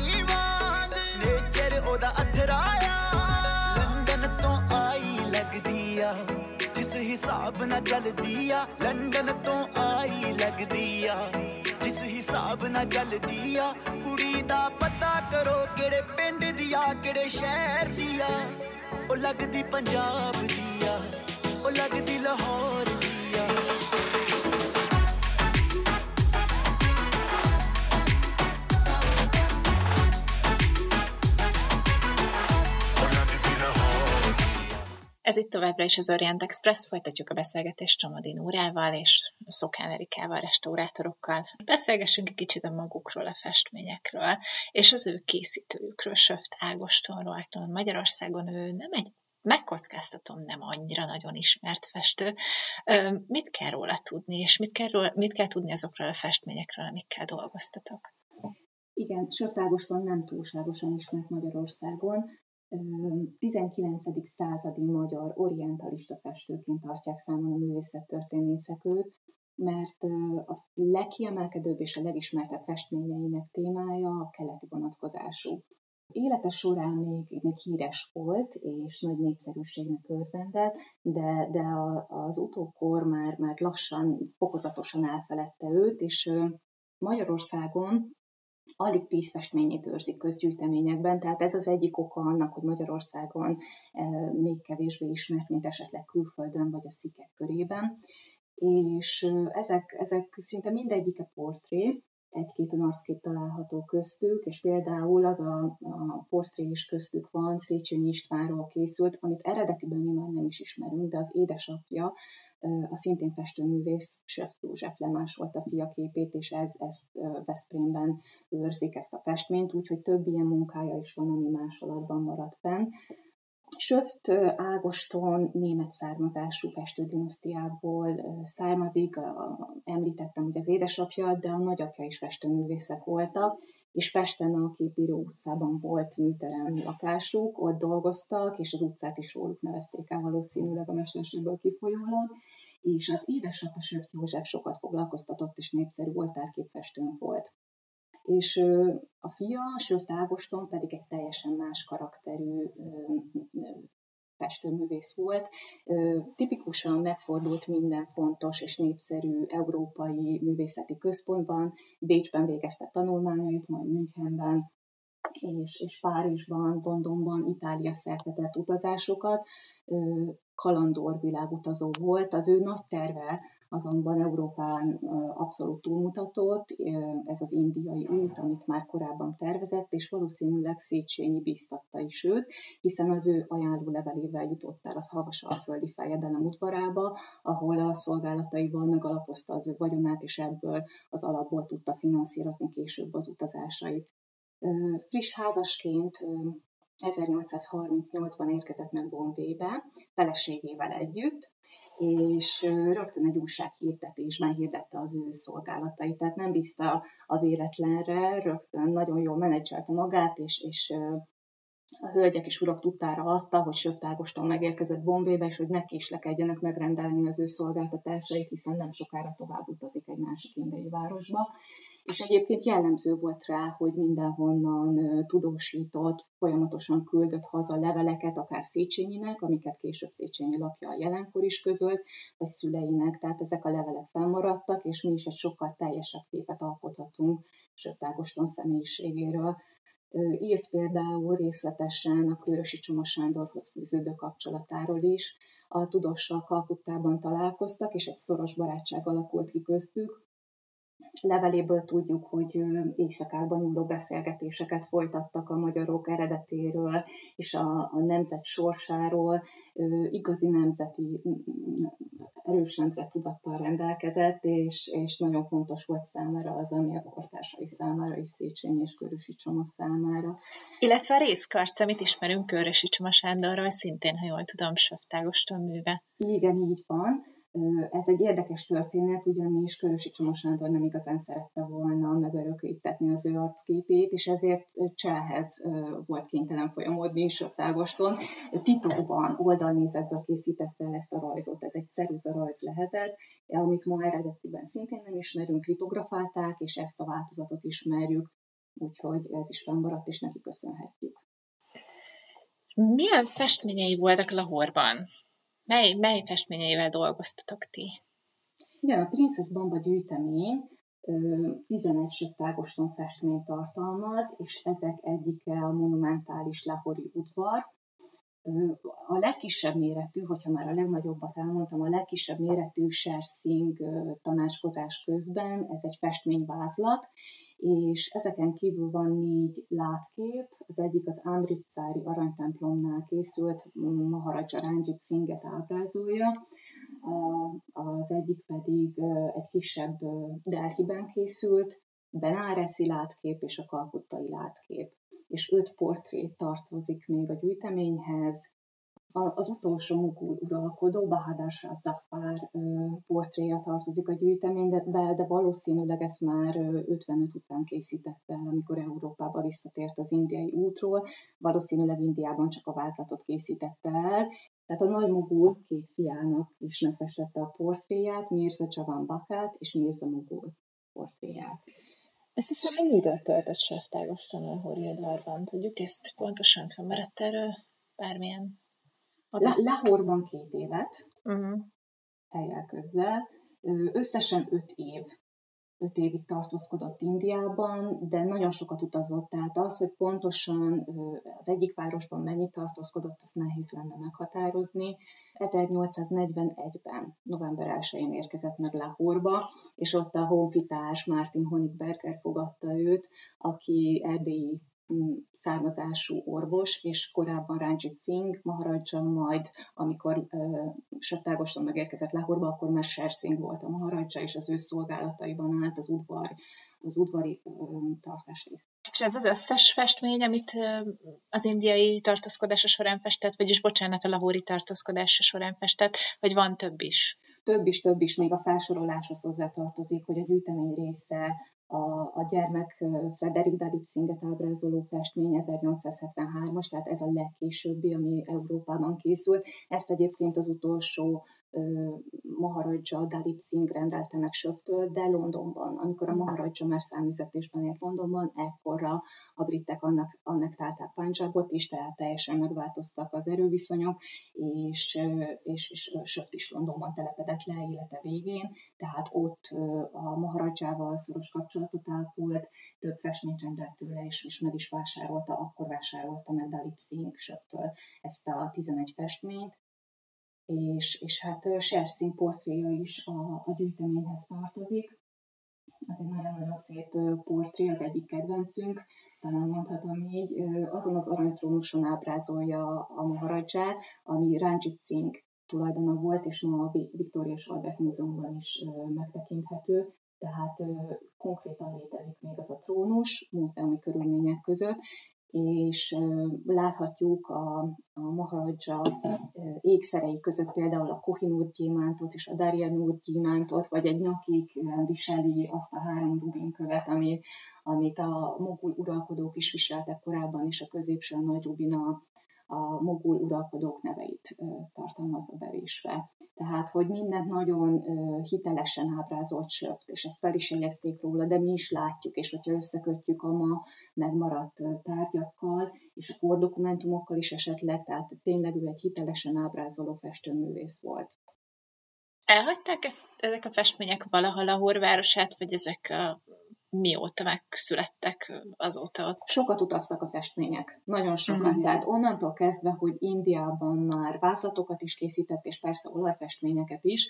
ਠੁਕਰਾਇਆ ਲੰਡਨ ਤੋਂ ਆਈ ਲੱਗਦੀ ਆ, ਜਿਸ ਹਿਸਾਬ ਨਾਲ ਚੱਲਦੀ ਆ। ਲੰਡਨ ਤੋਂ ਆਈ ਲੱਗਦੀ ਆ, ਜਿਸ ਹਿਸਾਬ ਨਾਲ ਚੱਲਦੀ ਆ। ਕੁੜੀ ਦਾ ਪਤਾ ਕਰੋ ਕਿਹੜੇ ਪਿੰਡ ਦੀ ਆ, ਕਿਹੜੇ ਸ਼ਹਿਰ ਦੀ ਆ। ਉਹ ਲੱਗਦੀ ਪੰਜਾਬ ਦੀ ਆ, ਉਹ ਲੱਗਦੀ ਲਾਹੌਰ ਦੀ Ez itt továbbra is az Orient Express, folytatjuk a beszélgetést Csomadin Órával és Szokán Erikával, restaurátorokkal. Beszélgessünk egy kicsit a magukról, a festményekről, és az ő készítőjükről, Söft Ágostonról. Magyarországon ő nem egy megkockáztatom, nem annyira nagyon ismert festő. Mit kell róla tudni, és mit kell, róla, mit kell tudni azokról a festményekről, amikkel dolgoztatok? Igen, Söft Ágoston nem túlságosan ismert Magyarországon. 19. századi magyar orientalista festőként tartják számon a művészettörténészek őt, mert a legkiemelkedőbb és a legismertebb festményeinek témája a keleti vonatkozású. Élete során még, még híres volt, és nagy népszerűségnek örvendett, de, de a, az utókor már, már lassan, fokozatosan elfeledte őt, és Magyarországon alig tíz festményét őrzik közgyűjteményekben, tehát ez az egyik oka annak, hogy Magyarországon még kevésbé ismert, mint esetleg külföldön vagy a szikek körében. És ezek, ezek szinte mindegyike portré, egy-két arckép található köztük, és például az a, a portré is köztük van, Széchenyi Istvánról készült, amit eredetiben mi már nem is ismerünk, de az édesapja, a szintén festőművész Söft József lemásolt a fia képét, és ez, ezt Veszprémben őrzik ezt a festményt, úgyhogy több ilyen munkája is van, ami másolatban maradt fenn. Söft Ágoston német származású festődinasztiából származik, említettem, hogy az édesapja, de a nagyapja is festőművészek voltak, és Pesten a Képíró utcában volt műterem lakásuk, ott dolgoztak, és az utcát is róluk nevezték el valószínűleg a mesterségből kifolyólag, és az édesapja Söft József sokat foglalkoztatott és népszerű oltárképfestőn volt. És a fia, Sölt Ágoston pedig egy teljesen más karakterű festőművész volt. Tipikusan megfordult minden fontos és népszerű európai művészeti központban, Bécsben végezte tanulmányait, majd Münchenben, és, és Párizsban, Londonban, Itália szertetett utazásokat, kalandor világutazó volt. Az ő nagy terve azonban Európán abszolút túlmutatott, ez az indiai út, amit már korábban tervezett, és valószínűleg Széchenyi biztatta is őt, hiszen az ő ajánló levelével jutott el a Havasalföldi fejedelem udvarába, ahol a szolgálataival megalapozta az ő vagyonát, és ebből az alapból tudta finanszírozni később az utazásait. Friss házasként 1838-ban érkezett meg Bombébe, feleségével együtt, és rögtön egy újsághirdetésben hirdette az ő szolgálatait, tehát nem bízta a véletlenre, rögtön nagyon jól menedzselte magát, és, és a hölgyek és urak tudtára adta, hogy Söft Ágoston megérkezett Bombébe, és hogy ne késlekedjenek megrendelni az ő szolgáltatásait, hiszen nem sokára tovább utazik egy másik indiai városba és egyébként jellemző volt rá, hogy mindenhonnan tudósított, folyamatosan küldött haza leveleket, akár Széchenyinek, amiket később Széchenyi lapja a jelenkor is közölt, vagy szüleinek, tehát ezek a levelek fennmaradtak, és mi is egy sokkal teljesebb képet alkothatunk Söt Ágoston személyiségéről. Írt például részletesen a Körösi Csoma Sándorhoz fűződő kapcsolatáról is. A tudóssal Kalkuttában találkoztak, és egy szoros barátság alakult ki köztük, leveléből tudjuk, hogy éjszakában nyúló beszélgetéseket folytattak a magyarok eredetéről és a, a nemzet sorsáról. Igazi nemzeti, erős nemzettudattal rendelkezett, és, és nagyon fontos volt számára az, ami a kortársai számára is Széchenyi és Körösi Csoma számára. Illetve a részkarc, amit ismerünk Körösi Csoma Sándorról, szintén, ha jól tudom, Söftágoston műve. Igen, így van ez egy érdekes történet, ugyanis Körösi Csoma Sándor nem igazán szerette volna megörökítetni az ő arcképét, és ezért cselhez volt kénytelen folyamodni Söptágoston. Titokban oldalnézetből készítette el ezt a rajzot, ez egy ceruza rajz lehetett, amit ma eredetiben szintén nem ismerünk, litografálták, és ezt a változatot ismerjük, úgyhogy ez is fennmaradt, és neki köszönhetjük. Milyen festményei voltak Lahorban? Mely, mely festményeivel dolgoztatok ti? Igen, a Princess Bamba gyűjtemény 11 söptágoston festményt tartalmaz, és ezek egyike a monumentális Lahori udvar. A legkisebb méretű, hogyha már a legnagyobbat elmondtam, a legkisebb méretű Sing tanácskozás közben, ez egy festményvázlat, és ezeken kívül van négy látkép, az egyik az Amritszári aranytemplomnál készült, Maharaja Ranjit Szinget ábrázolja, az egyik pedig egy kisebb Delhiben készült, Benáresi látkép és a kalkuttai látkép. És öt portrét tartozik még a gyűjteményhez, az utolsó mugul uralkodó, Bahadur Shah Zafar portréja tartozik a gyűjteménybe, de valószínűleg ezt már 55 után készítette el, amikor Európába visszatért az indiai útról. Valószínűleg Indiában csak a vázlatot készítette el. Tehát a nagy mugul két fiának is megfestette a portréját, Mirza Csavan Bakát és Mirza Mugul portréját. Ezt hiszem, mennyi időt töltött Seftágostan a Horiadvarban? Tudjuk ezt pontosan felmerett erről bármilyen Le- Lahorban két évet, uh-huh. helyel közzel, összesen öt év öt évig tartózkodott Indiában, de nagyon sokat utazott. Tehát az, hogy pontosan az egyik városban mennyit tartózkodott, azt nehéz lenne meghatározni. 1841-ben, november 1-én érkezett meg Lahorba, és ott a honfitárs Martin Honigberger fogadta őt, aki erdélyi származású orvos, és korábban Ranjit Singh Maharaja, majd amikor uh, Sattágosan megérkezett Lahorba, akkor már Sher Singh volt a Maharaja, és az ő szolgálataiban állt az udvar, az udvari uh, tartás rész. És ez az összes festmény, amit az indiai tartózkodása során festett, vagyis bocsánat, a lahori tartózkodása során festett, vagy van több is? Több is, több is, még a felsoroláshoz hozzátartozik, hogy a gyűjtemény része a, a gyermek Frederik David Szinget ábrázoló festmény 1873-as, tehát ez a legkésőbbi, ami Európában készült. Ezt egyébként az utolsó Maharaja Dalip Singh rendelte meg Söftől, de Londonban, amikor a Maharaja már számüzetésben élt Londonban, ekkorra a britek annak, annak találták Punjabot is, tehát teljesen megváltoztak az erőviszonyok, és, és, és Söft is Londonban telepedett le élete végén, tehát ott a Maharajával szoros kapcsolatot ápolt, több festményt rendelt tőle, és, és meg is vásárolta, akkor vásárolta meg Dalip Singh Söftől ezt a 11 festményt, és, és hát Serszín portréja is a, a gyűjteményhez tartozik. Az egy nagyon-nagyon szép portré, az egyik kedvencünk, talán mondhatom így, azon az aranytrónuson ábrázolja a Maharaját, ami Ranjit Singh tulajdona volt, és ma a Victoria és Albert Múzeumban is megtekinthető, tehát konkrétan létezik még az a trónus múzeumi körülmények között, és láthatjuk a, a Maharaja ékszerei között például a Kohinur gyémántot és a Daryanur gyémántot, vagy egy nyakig viseli azt a három rubinkövet, ami, amit a mogul uralkodók is viseltek korábban, és a középső nagy rubin a, mogul uralkodók neveit tartalmazza bevésve. Tehát, hogy mindent nagyon hitelesen ábrázolt söft, és ezt fel is jegyezték róla, de mi is látjuk, és hogyha összekötjük a ma megmaradt tárgyakkal, és a kordokumentumokkal is esetleg, tehát tényleg ő egy hitelesen ábrázoló festőművész volt. Elhagyták ezt, ezek a festmények valahol a horvárosát, vagy ezek a mióta megszülettek azóta ott? Sokat utaztak a festmények, nagyon sokat. Mm-hmm. Tehát onnantól kezdve, hogy Indiában már vázlatokat is készített, és persze olajfestményeket is,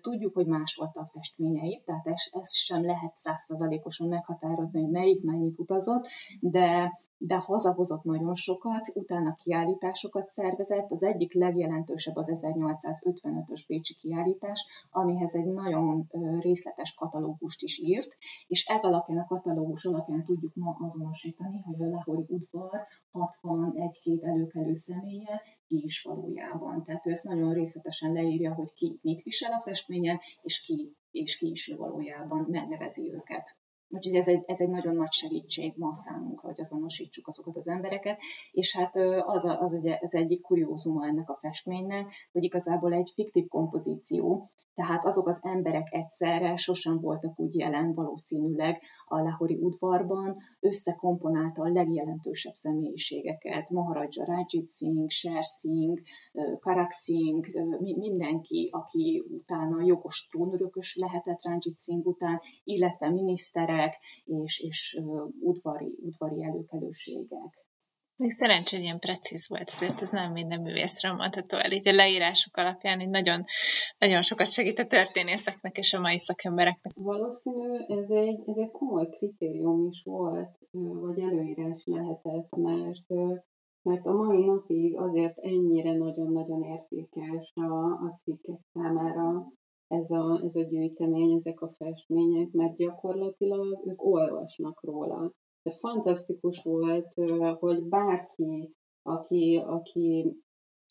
tudjuk, hogy más volt a festményei, tehát ez, ez sem lehet százszerzalékosan meghatározni, hogy melyik mennyit utazott, de de hazahozott nagyon sokat, utána kiállításokat szervezett. Az egyik legjelentősebb az 1855-ös Bécsi kiállítás, amihez egy nagyon részletes katalógust is írt, és ez alapján, a katalógus alapján tudjuk ma azonosítani, hogy a Lahori udvar 61-két előkelő személye ki is valójában. Tehát ő ezt nagyon részletesen leírja, hogy ki mit visel a festményen, és ki és ki is valójában megnevezi őket. Úgyhogy ez egy, ez egy nagyon nagy segítség ma számunkra, hogy azonosítsuk azokat az embereket, és hát az, a, az ugye az egyik kuriózuma ennek a festménynek, hogy igazából egy fiktív kompozíció, tehát azok az emberek egyszerre sosem voltak úgy jelen valószínűleg a Lahori udvarban, összekomponálta a legjelentősebb személyiségeket, Maharaja Rajit Singh, Sher Singh, Karak Singh, mindenki, aki utána jogos trónörökös lehetett Rajit Singh után, illetve miniszterek és, és udvari, udvari előkelőségek. Még szerencsé, hogy ilyen precíz volt, ezért ez nem minden művészre mondható el. Így a leírások alapján így nagyon, nagyon sokat segít a történészeknek és a mai szakembereknek. Valószínű ez egy, ez egy komoly kritérium is volt, vagy előírás lehetett, mert mert a mai napig azért ennyire nagyon-nagyon értékes a, a szikkek számára ez a, ez a gyűjtemény, ezek a festmények, mert gyakorlatilag ők olvasnak róla. De fantasztikus volt, hogy bárki, aki, aki,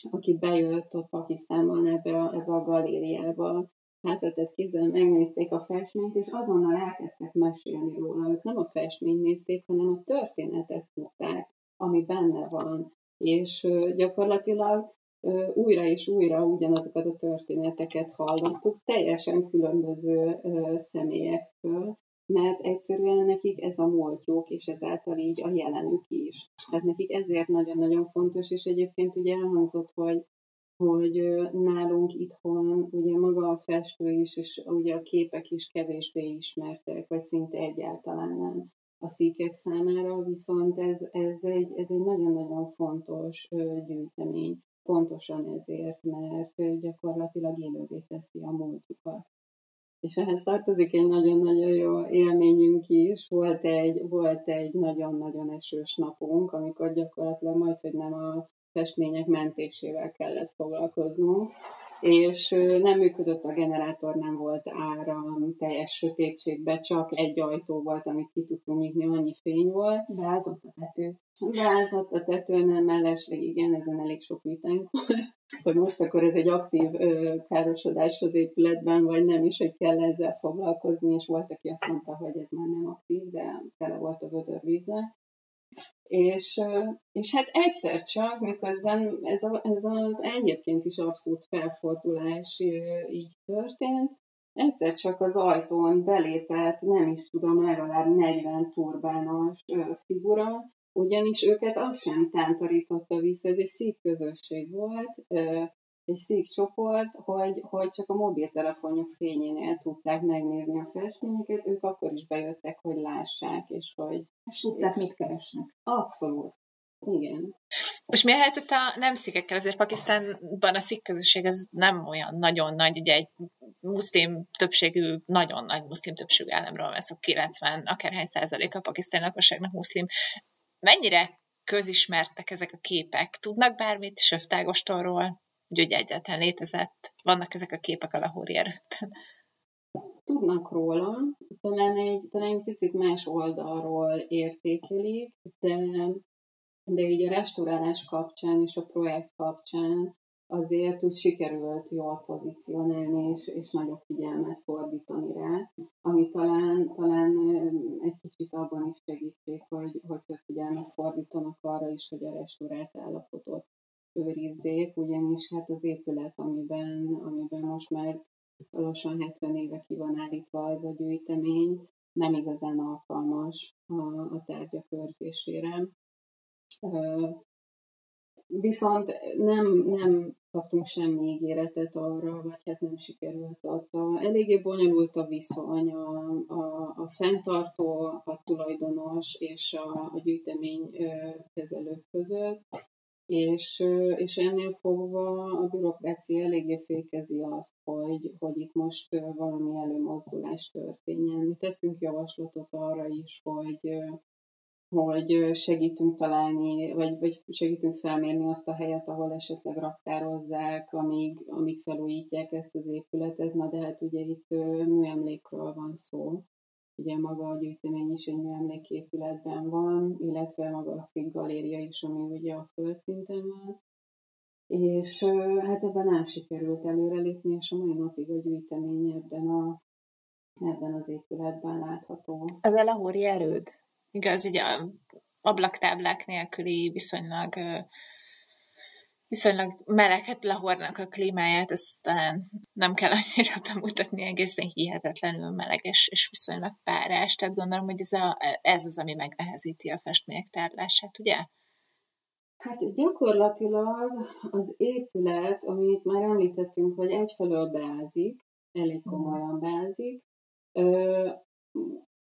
aki bejött ott Pakisztánban ebbe a, ebbe a galériába, hátratett kézzel megnézték a festményt, és azonnal elkezdtek mesélni róla. Ők nem a festményt nézték, hanem a történetet tudták, ami benne van. És gyakorlatilag újra és újra ugyanazokat a történeteket hallottuk, teljesen különböző személyektől, mert egyszerűen nekik ez a múltjuk, és ezáltal így a jelenük is. Tehát nekik ezért nagyon-nagyon fontos, és egyébként ugye elhangzott, hogy hogy nálunk itthon ugye maga a festő is, és ugye a képek is kevésbé ismertek, vagy szinte egyáltalán nem a szíkek számára, viszont ez, ez, egy, ez egy nagyon-nagyon fontos gyűjtemény, pontosan ezért, mert gyakorlatilag élővé teszi a múltjukat. És ehhez tartozik egy nagyon-nagyon jó élményünk is. Volt egy, volt egy nagyon-nagyon esős napunk, amikor gyakorlatilag majd, hogy nem a festmények mentésével kellett foglalkoznunk, és nem működött a generátor, nem volt áram, teljes sötétségben, csak egy ajtó volt, amit ki tudtunk nyitni, annyi fény volt. Beázott a tető. Beázott a tetőn, mellesleg igen, ezen elég sok vitánk hogy most akkor ez egy aktív ö, károsodás az épületben, vagy nem is, hogy kell ezzel foglalkozni, és volt, aki azt mondta, hogy ez már nem aktív, de tele volt a vödör vízzel. És, és hát egyszer csak, miközben ez, a, ez az egyébként is abszolút felfordulás így történt, egyszer csak az ajtón belépett, nem is tudom, legalább 40 turbános figura, ugyanis őket az sem tántorította vissza, ez egy szík közösség volt, egy szík csoport, hogy, hogy csak a mobiltelefonok fényénél tudták megnézni a festményeket, ők akkor is bejöttek, hogy lássák, és hogy... És tudták, mit keresnek. Abszolút. Igen. És mi a helyzet a nem szikekkel? Azért Pakisztánban a szik közösség ez nem olyan nagyon nagy, ugye egy muszlim többségű, nagyon nagy muszlim többségű államról van szó, 90 akárhány százalék a pakisztáni lakosságnak muszlim. Mennyire közismertek ezek a képek? Tudnak bármit Söftágostorról? Hogy egyáltalán létezett, vannak ezek a képek a lahóri erőtten. Tudnak róla, talán egy, talán egy picit más oldalról értékelik, de, de így a restaurálás kapcsán és a projekt kapcsán azért úgy sikerült jól pozícionálni és, és nagyobb figyelmet fordítani rá, ami talán, talán egy kicsit abban is segítség, hogy, hogy több figyelmet fordítanak arra is, hogy a restaurált állapotot őrizzék, ugyanis hát az épület, amiben, amiben most már lassan 70 éve ki van állítva az a gyűjtemény, nem igazán alkalmas a, a tárgyak őrzésére. Viszont nem, nem kaptunk semmi ígéretet arra, vagy hát nem sikerült ott. A, eléggé bonyolult a viszony a, a, a fenntartó, a tulajdonos és a, a gyűjtemény kezelők között és, és ennél fogva a bürokrácia eléggé fékezi azt, hogy, hogy itt most valami előmozdulás történjen. Mi tettünk javaslatot arra is, hogy, hogy segítünk találni, vagy, vagy segítünk felmérni azt a helyet, ahol esetleg raktározzák, amíg, amíg felújítják ezt az épületet, na de hát ugye itt műemlékről van szó. Ugye maga a gyűjtemény is egy műemléképületben van, illetve maga a Szik Galéria is, ami ugye a földszinten van. És hát ebben nem sikerült előrelépni, és a mai napig a gyűjtemény ebben, a, ebben az épületben látható. Az a lahóri erőd? Igaz, ugye ablaktáblák nélküli viszonylag viszonylag meleg, hát Lahornak a klímáját, ezt talán nem kell annyira bemutatni, egészen hihetetlenül meleg és, és viszonylag párás, tehát gondolom, hogy ez, a, ez az, ami megnehezíti a festmények tárlását, ugye? Hát gyakorlatilag az épület, amit már említettünk, hogy egyfelől beázik, elég komolyan beázik,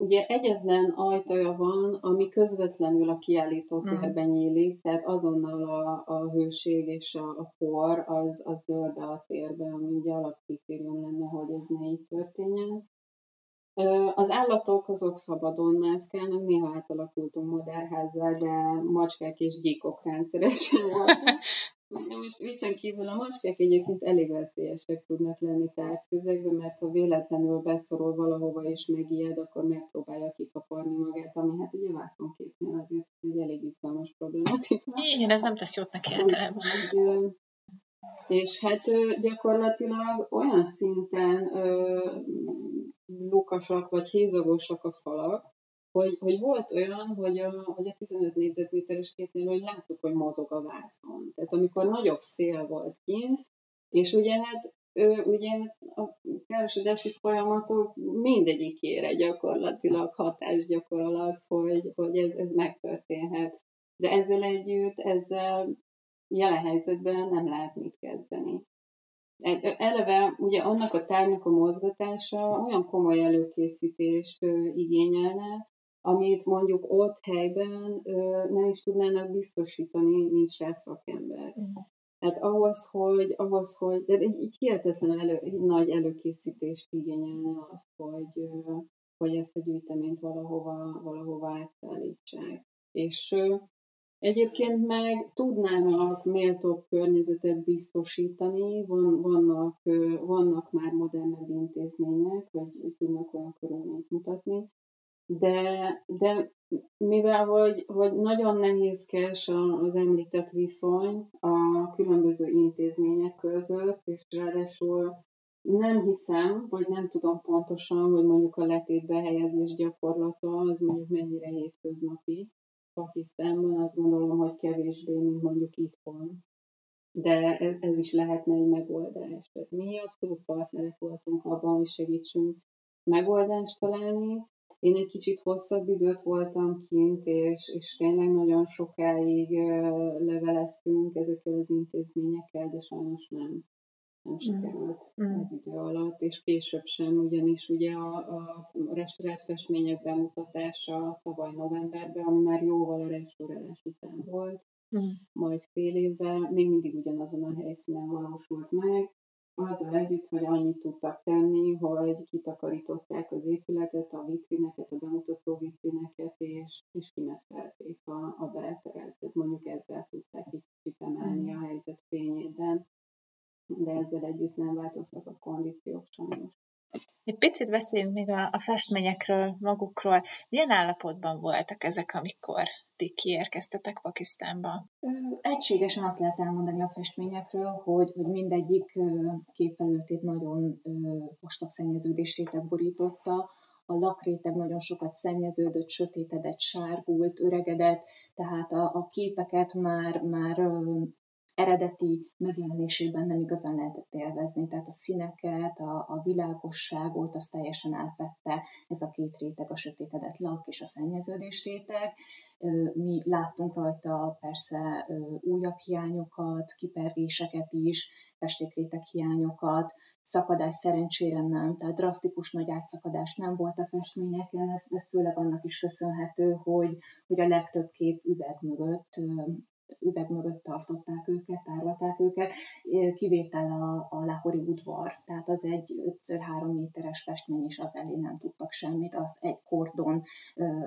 Ugye egyetlen ajtaja van, ami közvetlenül a kiállító mm. térben nyílik, tehát azonnal a, a hőség és a, a por az, az dől be a térbe, ami ugye alapkritérium lenne, hogy ez ne így történjen. Az állatok azok szabadon mászkálnak, néha átalakultunk modernházzal, de macskák és gyíkok rendszeresen voltak. Most viccen kívül a macskák egyébként elég veszélyesek tudnak lenni tárgyközegben, mert ha véletlenül beszorul valahova és megijed, akkor megpróbálja kikaparni magát, ami hát ugye vászonképnél azért egy elég izgalmas problematika. Igen, ez nem tesz jót neki általában. És hát gyakorlatilag olyan szinten ö, lukasak vagy hézagosak a falak, hogy, hogy volt olyan, hogy a, hogy a 15 négyzetméteres képnél, hogy láttuk, hogy mozog a vászon. Tehát amikor nagyobb szél volt kint, és ugye hát ő, ugye a károsodási folyamatok mindegyikére gyakorlatilag hatást gyakorol az, hogy, hogy ez, ez megtörténhet. De ezzel együtt, ezzel jelen helyzetben nem lehet mit kezdeni. eleve ugye annak a tárnak a mozgatása olyan komoly előkészítést igényelne, amit mondjuk ott helyben nem is tudnának biztosítani, nincs rá szakember. Mm. Tehát ahhoz, hogy, ahhoz, hogy de egy, hihetetlen elő, egy nagy előkészítést igényelne az, hogy, hogy ezt a gyűjteményt valahova, valahova átszállítsák. És Egyébként meg tudnának méltóbb környezetet biztosítani, van, vannak, vannak már modernebb intézmények, vagy tudnak olyan körülményt mutatni, de, de mivel hogy, hogy nagyon nehézkes az említett viszony a különböző intézmények között, és ráadásul nem hiszem, vagy nem tudom pontosan, hogy mondjuk a letétbe helyezés gyakorlata az mondjuk mennyire hétköznapi, Pakisztánban azt gondolom, hogy kevésbé, mint mondjuk itthon. De ez, ez is lehetne egy megoldás. Tehát mi abszolút partnerek voltunk abban, hogy segítsünk megoldást találni. Én egy kicsit hosszabb időt voltam kint, és, és tényleg nagyon sokáig leveleztünk ezekkel az intézményekkel, de sajnos nem nem sikerült mm. az idő alatt, és később sem, ugyanis ugye a, a restaurált festmények bemutatása tavaly novemberben, ami már jóval a restaurálás után volt, mm. majd fél évvel, még mindig ugyanazon a helyszínen valósult meg, azzal együtt, hogy annyit tudtak tenni, hogy kitakarították az épületet, a vitrineket, a bemutató vitrineket, és, és kimeszelték a, a belteret. Tehát mondjuk ezzel tudták egy kicsit emelni a helyzet fényében de ezzel együtt nem változtak a kondíciók sajnos. Egy picit beszéljünk még a, a festményekről magukról. Milyen állapotban voltak ezek, amikor ti kiérkeztetek Pakisztánba? Egységesen azt lehet elmondani a festményekről, hogy, hogy mindegyik képfelületét nagyon vastag szennyeződéstétek borította, a lakréteg nagyon sokat szennyeződött, sötétedett, sárgult, öregedett, tehát a, a képeket már, már eredeti megjelenésében nem igazán lehetett élvezni, tehát a színeket, a, a világosságot, az teljesen elfette ez a két réteg, a sötétedett lak és a szennyeződés réteg. Mi láttunk rajta persze újabb hiányokat, kipergéseket is, festékréteg hiányokat, szakadás szerencsére nem, tehát drasztikus nagy átszakadás nem volt a festményeken, ez, ez főleg annak is köszönhető, hogy, hogy a legtöbb kép üveg mögött üveg mögött tartották őket, tárolták őket, kivétel a, a Lahori udvar, tehát az egy 5x3 méteres festmény, és az elé nem tudtak semmit, az egy kordon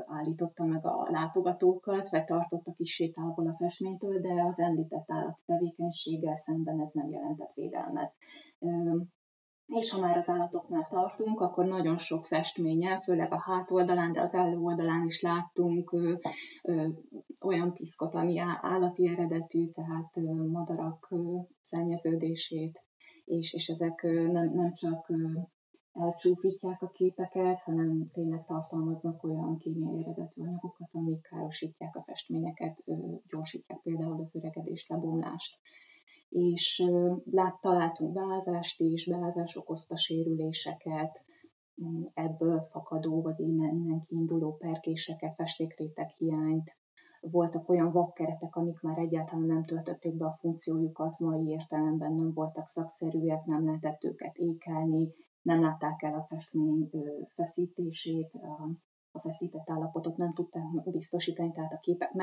állította meg a látogatókat, vagy tartotta kis távol a festménytől, de az említett állati tevékenységgel szemben ez nem jelentett védelmet. És ha már az állatoknál tartunk, akkor nagyon sok festménye, főleg a hátoldalán, de az előoldalán is láttunk ö, ö, olyan piszkot, ami állati eredetű, tehát ö, madarak ö, szennyeződését, és, és ezek ö, nem, nem csak ö, elcsúfítják a képeket, hanem tényleg tartalmaznak olyan kémiai eredetű anyagokat, amik károsítják a festményeket, ö, gyorsítják például az öregedést, lebomlást és lát, találtunk beázást is, beázás okozta sérüléseket, mm, ebből fakadó vagy innen, innen kiinduló perkéseket, festékrétek hiányt, voltak olyan vakkeretek, amik már egyáltalán nem töltötték be a funkciójukat, mai értelemben nem voltak szakszerűek, nem lehetett őket ékelni, nem látták el a festmény feszítését, feszített állapotot nem tudták biztosítani, tehát a képek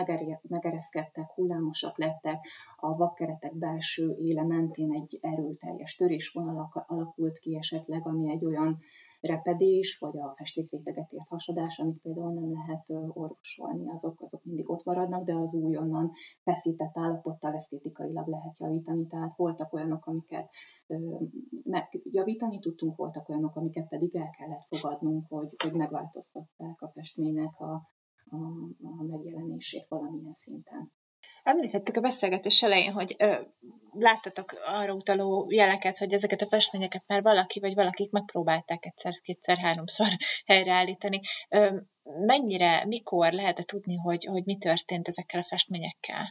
megereszkedtek, hullámosak lettek, a vakkeretek belső éle mentén egy erőteljes törésvonal alakult ki esetleg, ami egy olyan repedés, vagy a festékréteget ért hasadás, amit például nem lehet orvosolni, azok, azok mindig ott maradnak, de az újonnan feszített állapottal esztétikailag lehet javítani. Tehát voltak olyanok, amiket javítani tudtunk, voltak olyanok, amiket pedig el kellett fogadnunk, hogy, hogy megváltoztatták a festménynek a, a, a megjelenését valamilyen szinten. Említettük a beszélgetés elején, hogy ö, láttatok arra utaló jeleket, hogy ezeket a festményeket már valaki vagy valakik megpróbálták egyszer, kétszer, háromszor helyreállítani. Ö, mennyire, mikor lehet tudni, hogy, hogy mi történt ezekkel a festményekkel?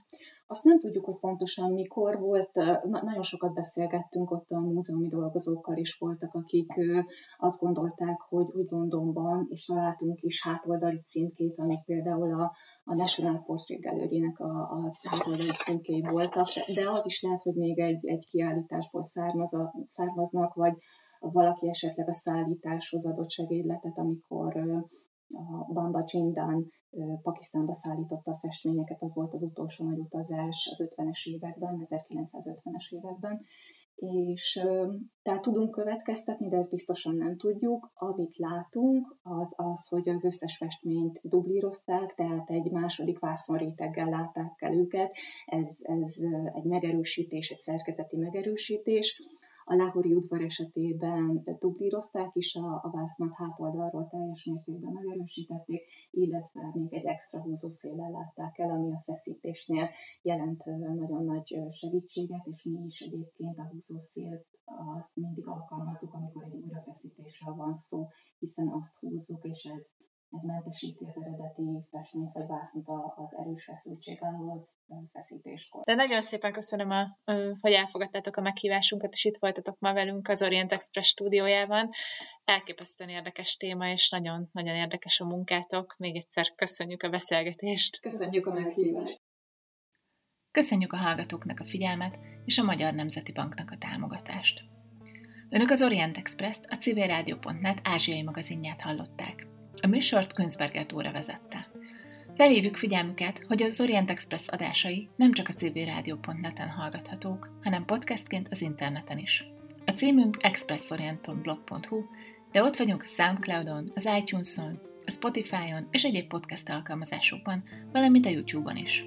Azt nem tudjuk, hogy pontosan mikor volt. Na, nagyon sokat beszélgettünk ott a múzeumi dolgozókkal is voltak, akik azt gondolták, hogy úgy Londonban, és találtunk is hátoldali címkét, amik például a, a National Portrait Gallery-nek a, a hátoldali címkéi voltak, de az is lehet, hogy még egy, egy kiállításból származ, származnak, vagy valaki esetleg a szállításhoz adott segédletet, amikor a Bamba Csindan Pakisztánba szállította a festményeket, az volt az utolsó nagy utazás az 50-es években, 1950-es években, és tehát tudunk következtetni, de ezt biztosan nem tudjuk. Amit látunk, az az, hogy az összes festményt dublírozták, tehát egy második vászonréteggel látták el őket. Ez, ez egy megerősítés, egy szerkezeti megerősítés a Láhori udvar esetében dublírozták is a, a vásznat hátoldalról teljes mértékben megerősítették, illetve még egy extra húzószéllel látták el, ami a feszítésnél jelent nagyon nagy segítséget, és mi is egyébként a húzószélt azt mindig alkalmazzuk, amikor egy újrafeszítésről van szó, hiszen azt húzzuk, és ez ez mentesíti az eredeti festményt vagy vásznat az erős feszültség alól feszítéskor. De nagyon szépen köszönöm, a, hogy elfogadtátok a meghívásunkat, és itt voltatok ma velünk az Orient Express stúdiójában. Elképesztően érdekes téma, és nagyon-nagyon érdekes a munkátok. Még egyszer köszönjük a beszélgetést. Köszönjük a meghívást. Köszönjük a hallgatóknak a figyelmet, és a Magyar Nemzeti Banknak a támogatást. Önök az Orient Express-t, a civilrádió.net ázsiai magazinját hallották. A műsort Künzberger Dóra vezette. Felhívjuk figyelmüket, hogy az Orient Express adásai nem csak a cbrádió.net-en hallgathatók, hanem podcastként az interneten is. A címünk expressorient.blog.hu, de ott vagyunk a Soundcloudon, az iTunes-on, a Spotify-on és egyéb podcast alkalmazásokban, valamint a YouTube-on is.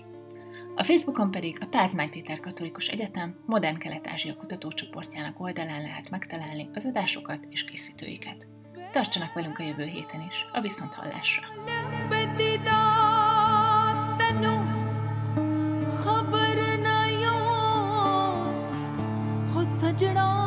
A Facebookon pedig a Pázmány Péter Katolikus Egyetem Modern Kelet-Ázsia kutatócsoportjának oldalán lehet megtalálni az adásokat és készítőiket. Tartsanak velünk a jövő héten is, a Viszonthallásra! सजना